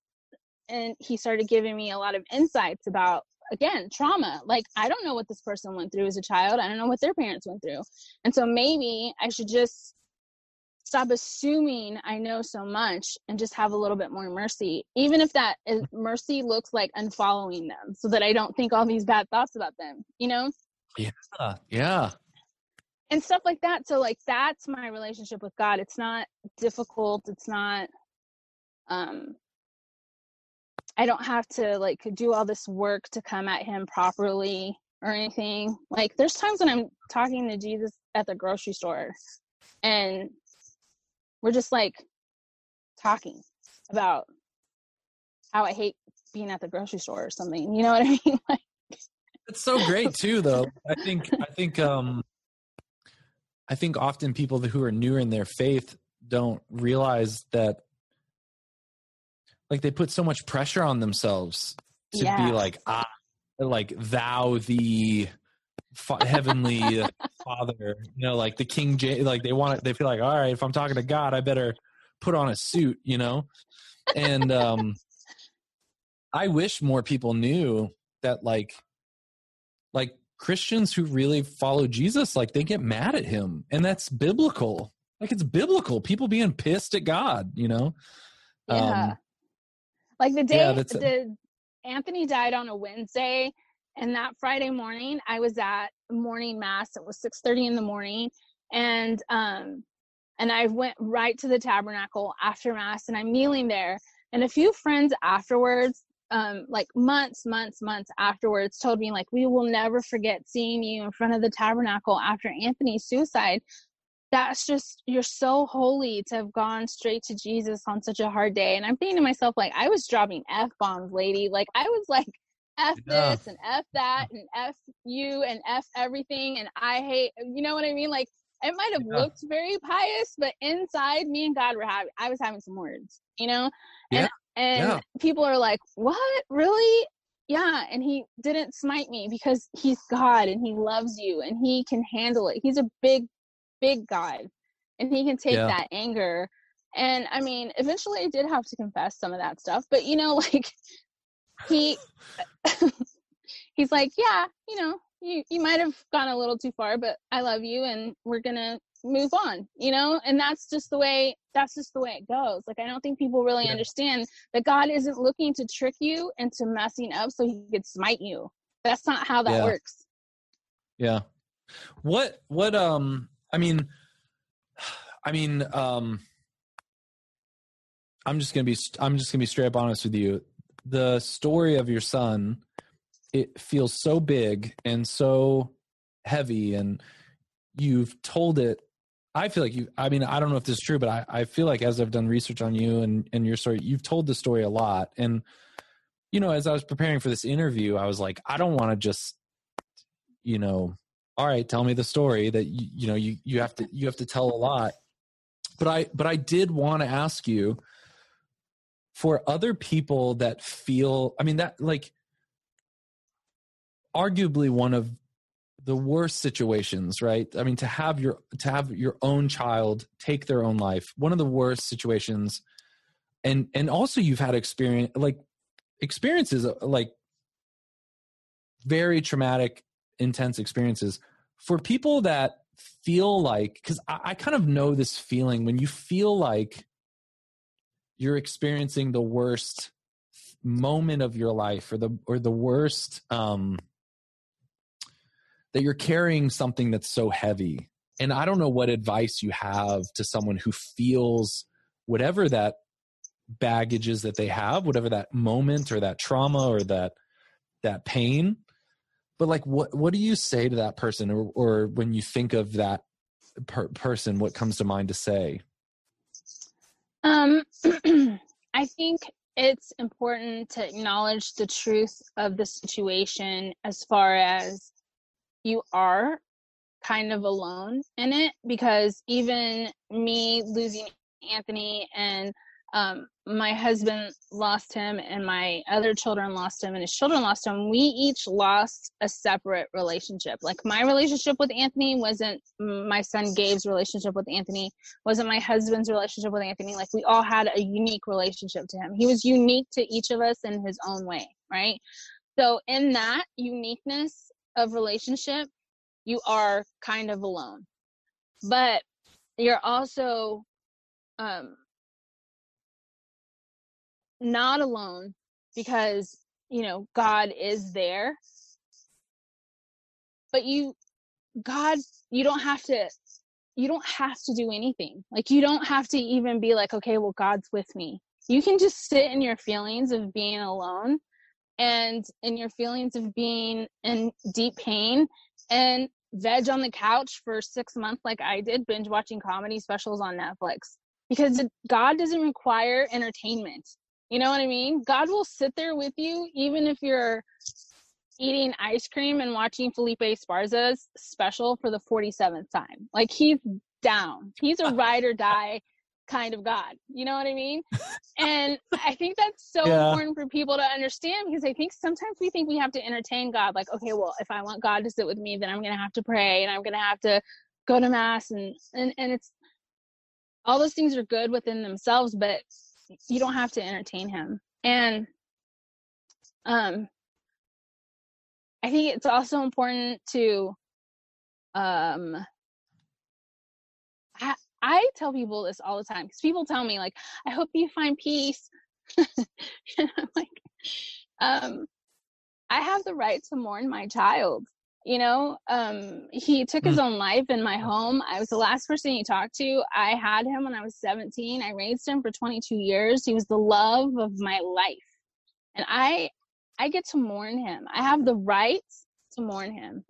Speaker 5: and he started giving me a lot of insights about again trauma. Like i don't know what this person went through as a child. I don't know what their parents went through. And so maybe i should just stop assuming i know so much and just have a little bit more mercy even if that is, mercy looks like unfollowing them so that i don't think all these bad thoughts about them you know?
Speaker 6: Yeah yeah.
Speaker 5: and stuff like that. So like that's my relationship with god. It's not difficult. It's not um i don't have to like do all this work to come at him properly or anything like there's times when i'm talking to jesus at the grocery store and we're just like talking about how i hate being at the grocery store or something you know what i mean like
Speaker 6: It's so great too, though. I think I think um I think often people who are newer in their faith don't realize that like they put so much pressure on themselves to
Speaker 5: Yeah.
Speaker 6: be like ah like thou the fa- heavenly father you know like the king J like they want it they feel like all right if i'm talking to god i better put on a suit you know and um i wish more people knew that like like Christians who really follow Jesus, like they get mad at him, and that's biblical. Like it's biblical. People being pissed at God, you know.
Speaker 5: Yeah.
Speaker 6: Um,
Speaker 5: like the day
Speaker 6: yeah,
Speaker 5: the Anthony died on a Wednesday, and that Friday morning I was at morning mass. It was six thirty in the morning, and um, and I went right to the tabernacle after mass, and I'm kneeling there. And a few friends afterwards, um, like months, months, months afterwards, told me like we will never forget seeing you in front of the tabernacle after Anthony's suicide that's just you're so holy to have gone straight to Jesus on such a hard day. And I'm thinking to myself, like, I was dropping F bombs, lady. Like I was like F
Speaker 6: Yeah.
Speaker 5: this and F that and F you and F everything and I hate you know what I mean? Like it might have
Speaker 6: Yeah.
Speaker 5: looked very pious, but inside me and God were having I was having some words, you know? And and
Speaker 6: Yeah.
Speaker 5: people are like, What? Really? Yeah, and he didn't smite me because he's God and he loves you and he can handle it. He's a big big God and he can take
Speaker 6: Yeah.
Speaker 5: that anger. And I mean, eventually I did have to confess some of that stuff, but you know, like he he's like, Yeah, you know, you you might have gone a little too far, but I love you and we're gonna move on, you know? And that's just the way that's just the way it goes. Like I don't think people really
Speaker 6: Yeah.
Speaker 5: understand that God isn't looking to trick you into messing up so he could smite you. That's not how that
Speaker 6: Yeah.
Speaker 5: works.
Speaker 6: Yeah. What what um I mean I mean um I'm just to be I'm just to be straight up honest with you. The story of your son it feels so big and so heavy and you've told it I feel like you I mean I don't know if this is true but I I feel like as I've done research on you and and your story you've told the story a lot and you know as I was preparing for this interview I was like I don't want to just you know all right tell me the story that you, you know you you have to you have to tell a lot but i but i did want to ask you for other people that feel i mean that like arguably one of the worst situations, right? I mean, to have your to have your own child take their own life, one of the worst situations, and and also you've had experience like experiences uh, like very traumatic, intense experiences for people that feel like because I, I kind of know this feeling when you feel like you're experiencing the worst moment of your life or the or the worst um that you're carrying something that's so heavy. And i don't know what advice you have to someone who feels whatever that baggage is that they have whatever that moment or that trauma or that that pain but like what what do you say to that person or or when you think of that per- person what comes to mind to say?
Speaker 5: Um, I think it's important to acknowledge the truth of the situation as far as you are kind of alone in it because even me losing Anthony and um, my husband lost him and my other children lost him and his children lost him we each lost a separate relationship. Like my relationship with anthony wasn't my son gabe's relationship with anthony wasn't my husband's relationship with anthony. Like we all had a unique relationship to him. He was unique to each of us in his own way right? So in that uniqueness of relationship you are kind of alone. But you're also um not alone because you know god is there. But you god you don't have to you don't have to do anything. Like you don't have to even be like okay well god's with me. You can just sit in your feelings of being alone and in your feelings of being in deep pain and veg on the couch for six months like i did binge watching comedy specials on netflix because god doesn't require entertainment you know what I mean? God will sit there with you even if you're eating ice cream and watching Felipe Esparza's special for the 47th time. Like he's down. He's a ride or die kind of God. You know what I mean? And I think that's so yeah. important for people to understand because I think sometimes we think we have to entertain God. Like, okay, well, if I want God to sit with me, then I'm going to have to pray and I'm going to have to go to mass and, and, and it's all those things are good within themselves, but you don't have to entertain him. And um I think it's also important to um I, I tell people this all the time because people tell me like I hope you find peace. and I'm like um I have the right to mourn my child you know um he took his mm. own life in my home. I was the last person he talked to. I had him when i was 17 i raised him for 22 years. He was the love of my life. And i i get to mourn him. I have the right to mourn him.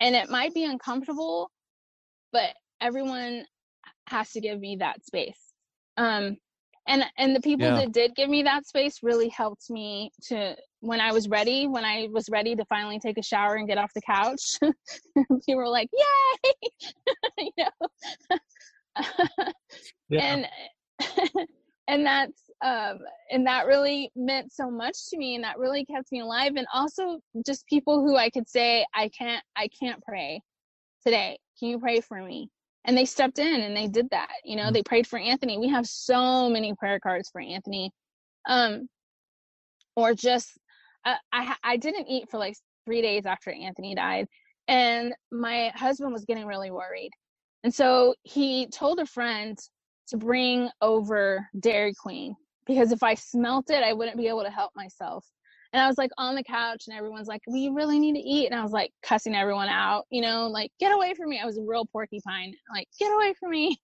Speaker 5: And it might be uncomfortable but everyone has to give me that space. Um and and the people yeah. that did give me that space really helped me to when I was ready, when I was ready to finally take a shower and get off the couch, people were like, "Yay!" you know, yeah. and and that's um, and that really meant so much to me, and that really kept me alive. And also, just people who I could say, "I can't, I can't pray today. Can you pray for me?" And they stepped in and they did that. You know, mm-hmm. they prayed for Anthony. We have so many prayer cards for Anthony. Um, or just uh, I I didn't eat for like three days after Anthony died, and my husband was getting really worried, and so he told a friend to bring over Dairy Queen because if I smelt it, I wouldn't be able to help myself. And I was like on the couch, and everyone's like, "We really need to eat," and I was like cussing everyone out, you know, like "Get away from me!" I was a real porcupine, like "Get away from me!"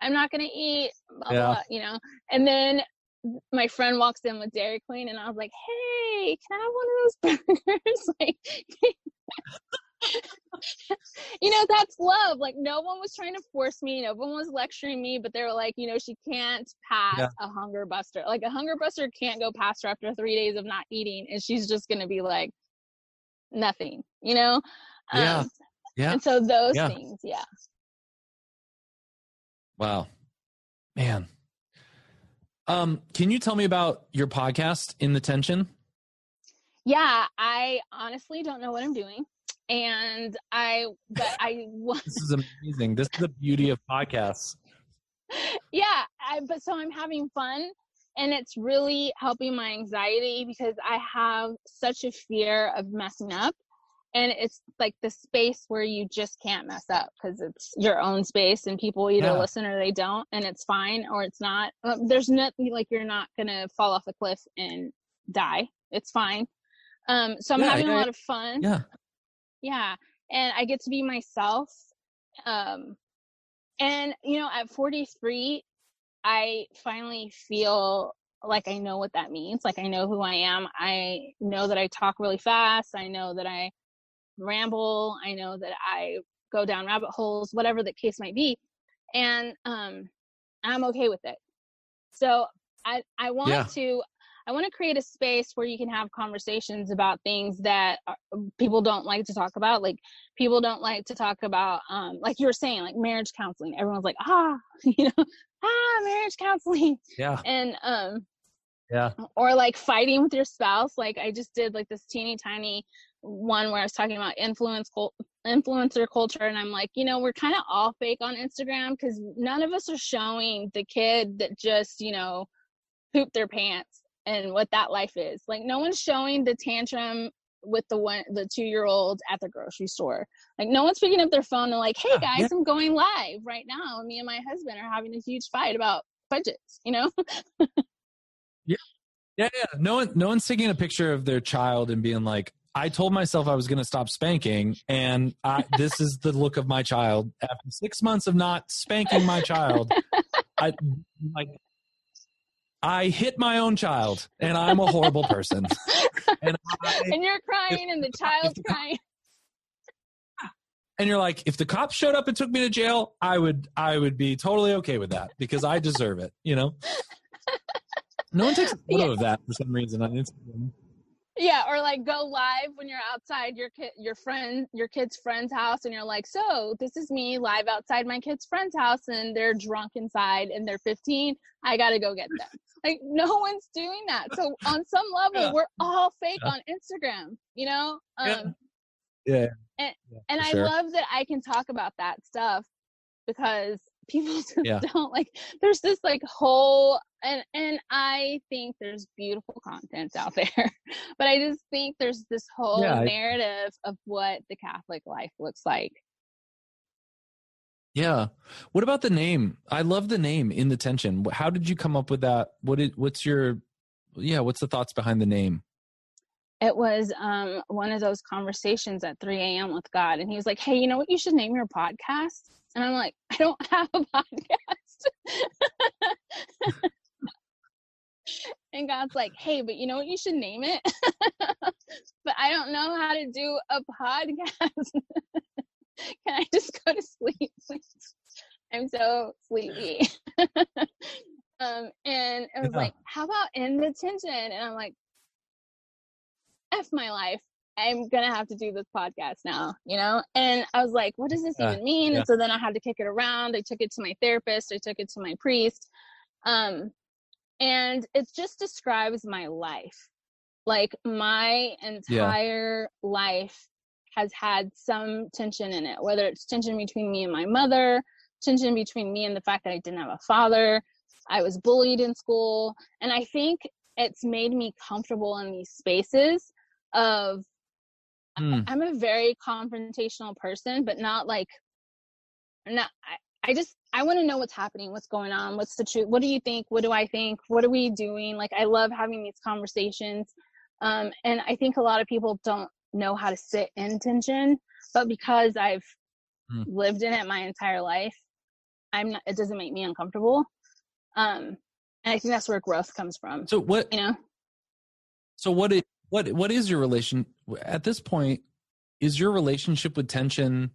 Speaker 5: I'm not gonna eat, blah, yeah. blah, you know. And then my friend walks in with Dairy Queen, and I was like, "Hey, can I have one of those burgers?" like, you know, that's love. Like, no one was trying to force me. No one was lecturing me, but they were like, you know, she can't pass yeah. a hunger buster. Like, a hunger buster can't go past her after three days of not eating, and she's just gonna be like, nothing. You know?
Speaker 6: Yeah. Um, yeah.
Speaker 5: And so those yeah. things, yeah.
Speaker 6: Wow, man um, can you tell me about your podcast, In the Tension?
Speaker 5: yeah, I honestly don't know what I'm doing. And I, but I was,
Speaker 6: This is amazing. This is the beauty of podcasts.
Speaker 5: yeah, I, but so I'm having fun and it's really helping my anxiety because I have such a fear of messing up. And it's like the space where you just can't mess up because it's your own space and people either
Speaker 6: Yeah.
Speaker 5: listen or they don't and it's fine or it's not. Um, there's nothing like you're not going to fall off a cliff and die. It's fine. Um, so I'm
Speaker 6: Yeah,
Speaker 5: having
Speaker 6: yeah,
Speaker 5: a lot of fun
Speaker 6: Yeah.
Speaker 5: yeah and i get to be myself um and you know at 43 i finally feel like i know what that means like i know who i am i know that i talk really fast i know that i ramble i know that i go down rabbit holes whatever the case might be and um i'm okay with it so i i want
Speaker 6: Yeah.
Speaker 5: to i want to create a space where you can have conversations about things that people don't like to talk about like people don't like to talk about um like you were saying like marriage counseling everyone's like ah you know ah marriage counseling
Speaker 6: Yeah.
Speaker 5: and um
Speaker 6: Yeah.
Speaker 5: or like fighting with your spouse like i just did like this teeny tiny one where i was talking about influence cul- influencer culture and i'm like you know we're kind of all fake on instagram because none of us are showing the kid that just you know pooped their pants and what that life is like no one's showing the tantrum with the one the two year old at the grocery store like no one's picking up their phone and like hey guys
Speaker 6: yeah.
Speaker 5: i'm going live right now me and my husband are having a huge fight about budgets you know
Speaker 6: yeah. Yeah, yeah. No one, no one's taking a picture of their child and being like, "I told myself I was going to stop spanking, and I, this is the look of my child after six months of not spanking my child." I like, I hit my own child, and I'm a horrible person. And I,
Speaker 5: and you're crying and the child's crying
Speaker 6: and you're like, if the cops showed up and took me to jail, I would, I would be totally okay with that because I deserve it. You know. No one takes a photo
Speaker 5: Yeah.
Speaker 6: of that for some reason on Instagram.
Speaker 5: Yeah or like go live when you're outside your kid your friend your kid's friend's house and you're like so this is me live outside my kid's friend's house and they're drunk inside and they're 15 i gotta go get them like no one's doing that so on some level
Speaker 6: Yeah.
Speaker 5: we're all fake
Speaker 6: Yeah.
Speaker 5: on instagram you know um
Speaker 6: Yeah. Yeah.
Speaker 5: and and i
Speaker 6: sure.
Speaker 5: love that i can talk about that stuff because people just don't like there's this like whole and and i think there's beautiful content out there but i just think there's this whole
Speaker 6: Yeah, I-
Speaker 5: narrative of what the catholic life looks like
Speaker 6: Yeah. What about the name? I love the name in the tension. How did you come up with that? What is, what's your yeah, what's the thoughts behind the name?
Speaker 5: it was um one of those conversations at 3 a.m with god and he was like hey you know what you should name your podcast and i'm like i don't have a podcast and god's like hey but you know what you should name it but i don't know how to do a podcast can i just go to sleep i'm so sleepy um and it was
Speaker 6: Yeah.
Speaker 5: like how about in the tension and i'm like F my life. I'm gonna have to do this podcast now, you know? And I was like, what does this
Speaker 6: Yeah,
Speaker 5: even mean?
Speaker 6: yeah.
Speaker 5: And so then I had to kick it around. I took it to my therapist, I took it to my priest. Um, and it just describes my life. Like my entire life has had some tension in it, whether it's tension between me and my mother, tension between me and the fact that I didn't have a father. I was bullied in school. And I think it's made me comfortable in these spaces of
Speaker 6: Hmm.
Speaker 5: I'm a very confrontational person, but not like not I, just I want to know what's happening, what's going on, what's the truth, what do you think, what do I think, what are we doing? Like I love having these conversations. Um and I think a lot of people don't know how to sit in tension, but because I've
Speaker 6: Hmm.
Speaker 5: lived in it my entire life, I'm not it doesn't make me uncomfortable. Um and I think that's where growth comes from.
Speaker 6: So what
Speaker 5: You know?
Speaker 6: so what it what what is your relation at this point is your relationship with tension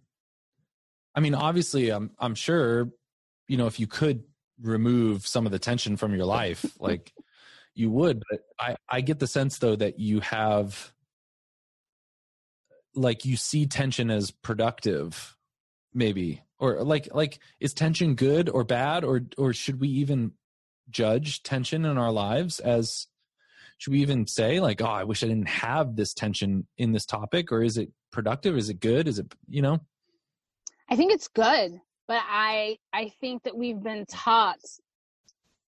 Speaker 6: I mean obviously I'm I'm sure you know if you could remove some of the tension from your life like you would but I I get the sense though that you have like you see tension as productive maybe or like like is tension good or bad or or should we even judge tension in our lives as should we even say like, oh, I wish I didn't have this tension in this topic, or is it productive? Is it good? Is it you know?
Speaker 5: I think it's good, but I I think that we've been taught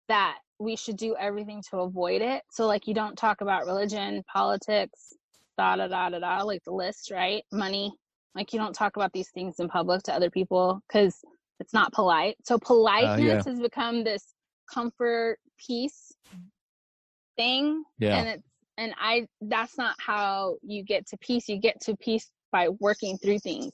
Speaker 5: that we should do everything to avoid it. So like you don't talk about religion, politics, da da da da da, like the list, right? Money. Like you don't talk about these things in public to other people because it's not polite. So uh, politeness has become this comfort peace thing.
Speaker 6: Yeah.
Speaker 5: And it's and I that's not how you get to peace. You get to peace by working through things,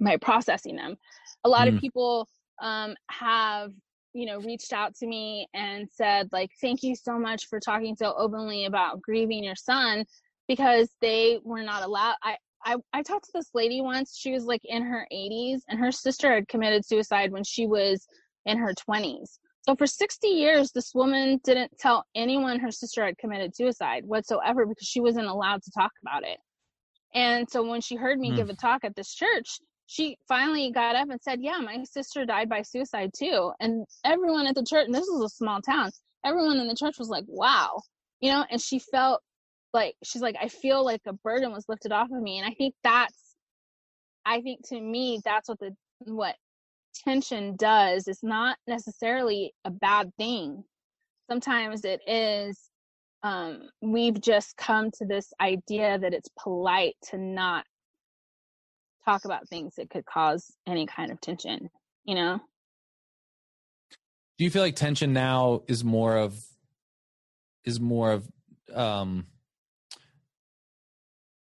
Speaker 5: by processing them. A lot
Speaker 6: Mm.
Speaker 5: of people um have you know reached out to me and said like thank you so much for talking so openly about grieving your son because they were not allowed I, I i talked to this lady once she was like in her 80s and her sister had committed suicide when she was in her 20s so for 60 years this woman didn't tell anyone her sister had committed suicide whatsoever because she wasn't allowed to talk about it and so when she heard me
Speaker 6: Hmm.
Speaker 5: give a talk at this church she finally got up and said, Yeah, my sister died by suicide too. And everyone at the church, and this is a small town, everyone in the church was like, Wow. You know, and she felt like, she's like, I feel like a burden was lifted off of me. And I think that's, I think to me, that's what the, what tension does. It's not necessarily a bad thing. Sometimes it is, um, we've just come to this idea that it's polite to not talk about things that could cause any kind of tension you know
Speaker 6: Do you feel like tension now is more of is more of um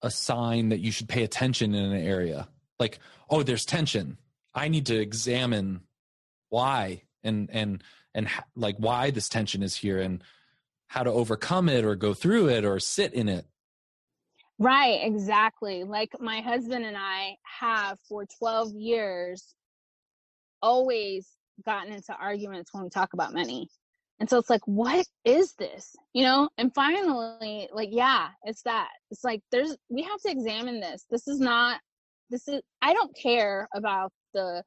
Speaker 6: a sign that you should pay attention in an area? Like, oh, there's tension. I need to examine why and and and like why this tension is here and how to overcome it or go through it or sit in it.
Speaker 5: Right exactly like my husband and i have for 12 years always gotten into arguments when we talk about money and so it's like what is this? You know and finally like yeah it's that it's like there's we have to examine this this is not this is i don't care about the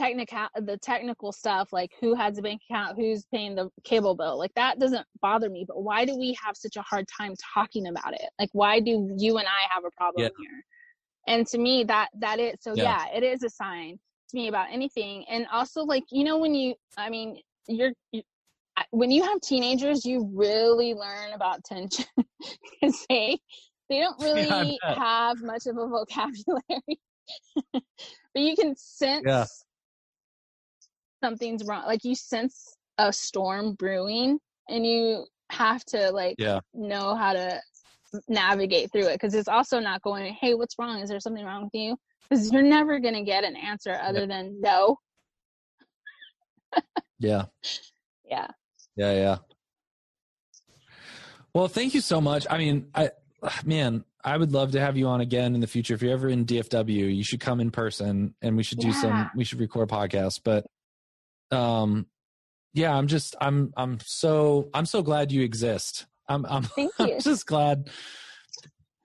Speaker 5: technical the technical stuff like who has a bank account who's paying the cable bill like that doesn't bother me but why do we have such a hard time talking about it like why do you and i have a problem
Speaker 6: Yeah.
Speaker 5: here and to me that that is so
Speaker 6: Yeah.
Speaker 5: yeah. it is a sign to me about anything and also like you know when you i mean you're you, when you have teenagers you really learn about tension because they they don't really
Speaker 6: bet.
Speaker 5: have much of a vocabulary but you can sense
Speaker 6: Yeah.
Speaker 5: Something's wrong like you sense a storm brewing and you have to like
Speaker 6: Yeah.
Speaker 5: know how to navigate through it because it's also not going hey what's wrong is there something wrong with you because you're never going to get an answer other than no
Speaker 6: Yeah.
Speaker 5: yeah
Speaker 6: Yeah, yeah. Well, thank you so much. I mean, I man, I would love to have you on again in the future. If you're ever in DFW, you should come in person and we should do some we should record podcasts. But um yeah, I'm just I'm I'm so I'm so glad you exist. I'm I'm, I'm just glad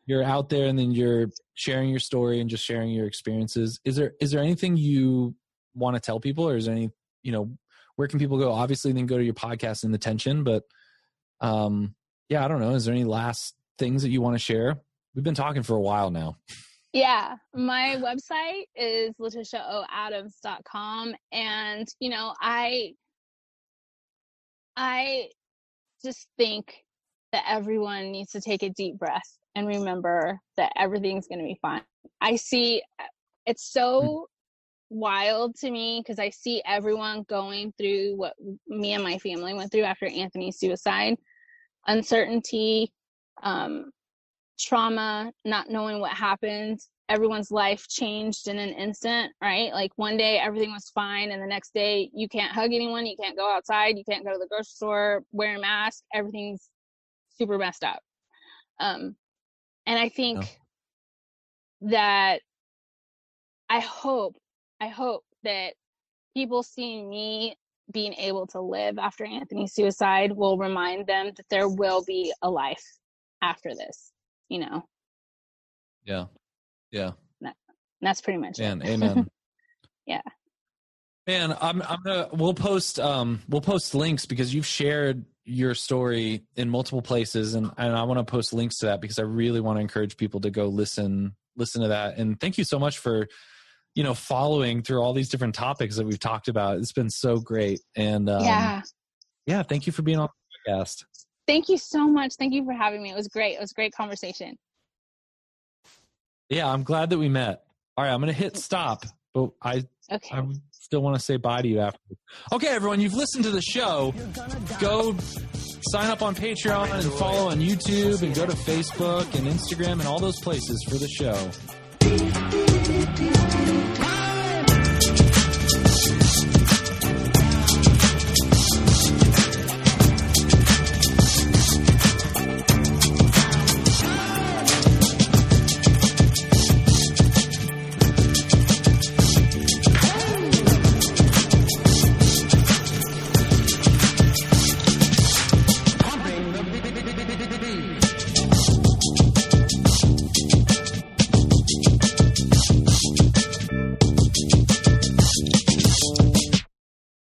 Speaker 6: you're out there and then you're sharing your story and just sharing your experiences. Is there is there anything you want to tell people or is there any, you know, where can people go? Obviously, then go to your podcast in the tension, but um, yeah, I don't know. Is there any last things that you want to share? We've been talking for a while now.
Speaker 5: Yeah, my website is leticiaoadams.com and you know, I I just think that everyone needs to take a deep breath and remember that everything's going to be fine. I see it's so wild to me because I see everyone going through what me and my family went through after Anthony's suicide, uncertainty, um trauma, not knowing what happened. Everyone's life changed in an instant, right? Like one day everything was fine, and the next day you can't hug anyone, you can't go outside, you can't go to the grocery store, wear a mask, everything's super messed up. Um, and I think that I hope, I hope that people seeing me being able to live after Anthony's suicide will remind them that there will be a life after this you know
Speaker 6: Yeah, yeah,
Speaker 5: and that's pretty much
Speaker 6: man,
Speaker 5: it
Speaker 6: amen.
Speaker 5: Yeah.
Speaker 6: man. I'm I'm gonna we'll post um we'll post links because you've shared your story in multiple places and, and I want to post links to that because I really want to encourage people to go listen listen to that. And thank you so much for you know following through all these different topics that we've talked about. It's been so great. And um,
Speaker 5: yeah.
Speaker 6: yeah, thank you for being on the podcast.
Speaker 5: Thank you so much. Thank you for having me. It was great. It was a great conversation.
Speaker 6: Yeah, I'm glad that we met. All right, I'm going to hit stop, but I
Speaker 5: Okay.
Speaker 6: I still want to say bye to you after. Okay, everyone, you've listened to the show. Go sign up on Patreon and follow on YouTube and go to Facebook and Instagram and all those places for the show.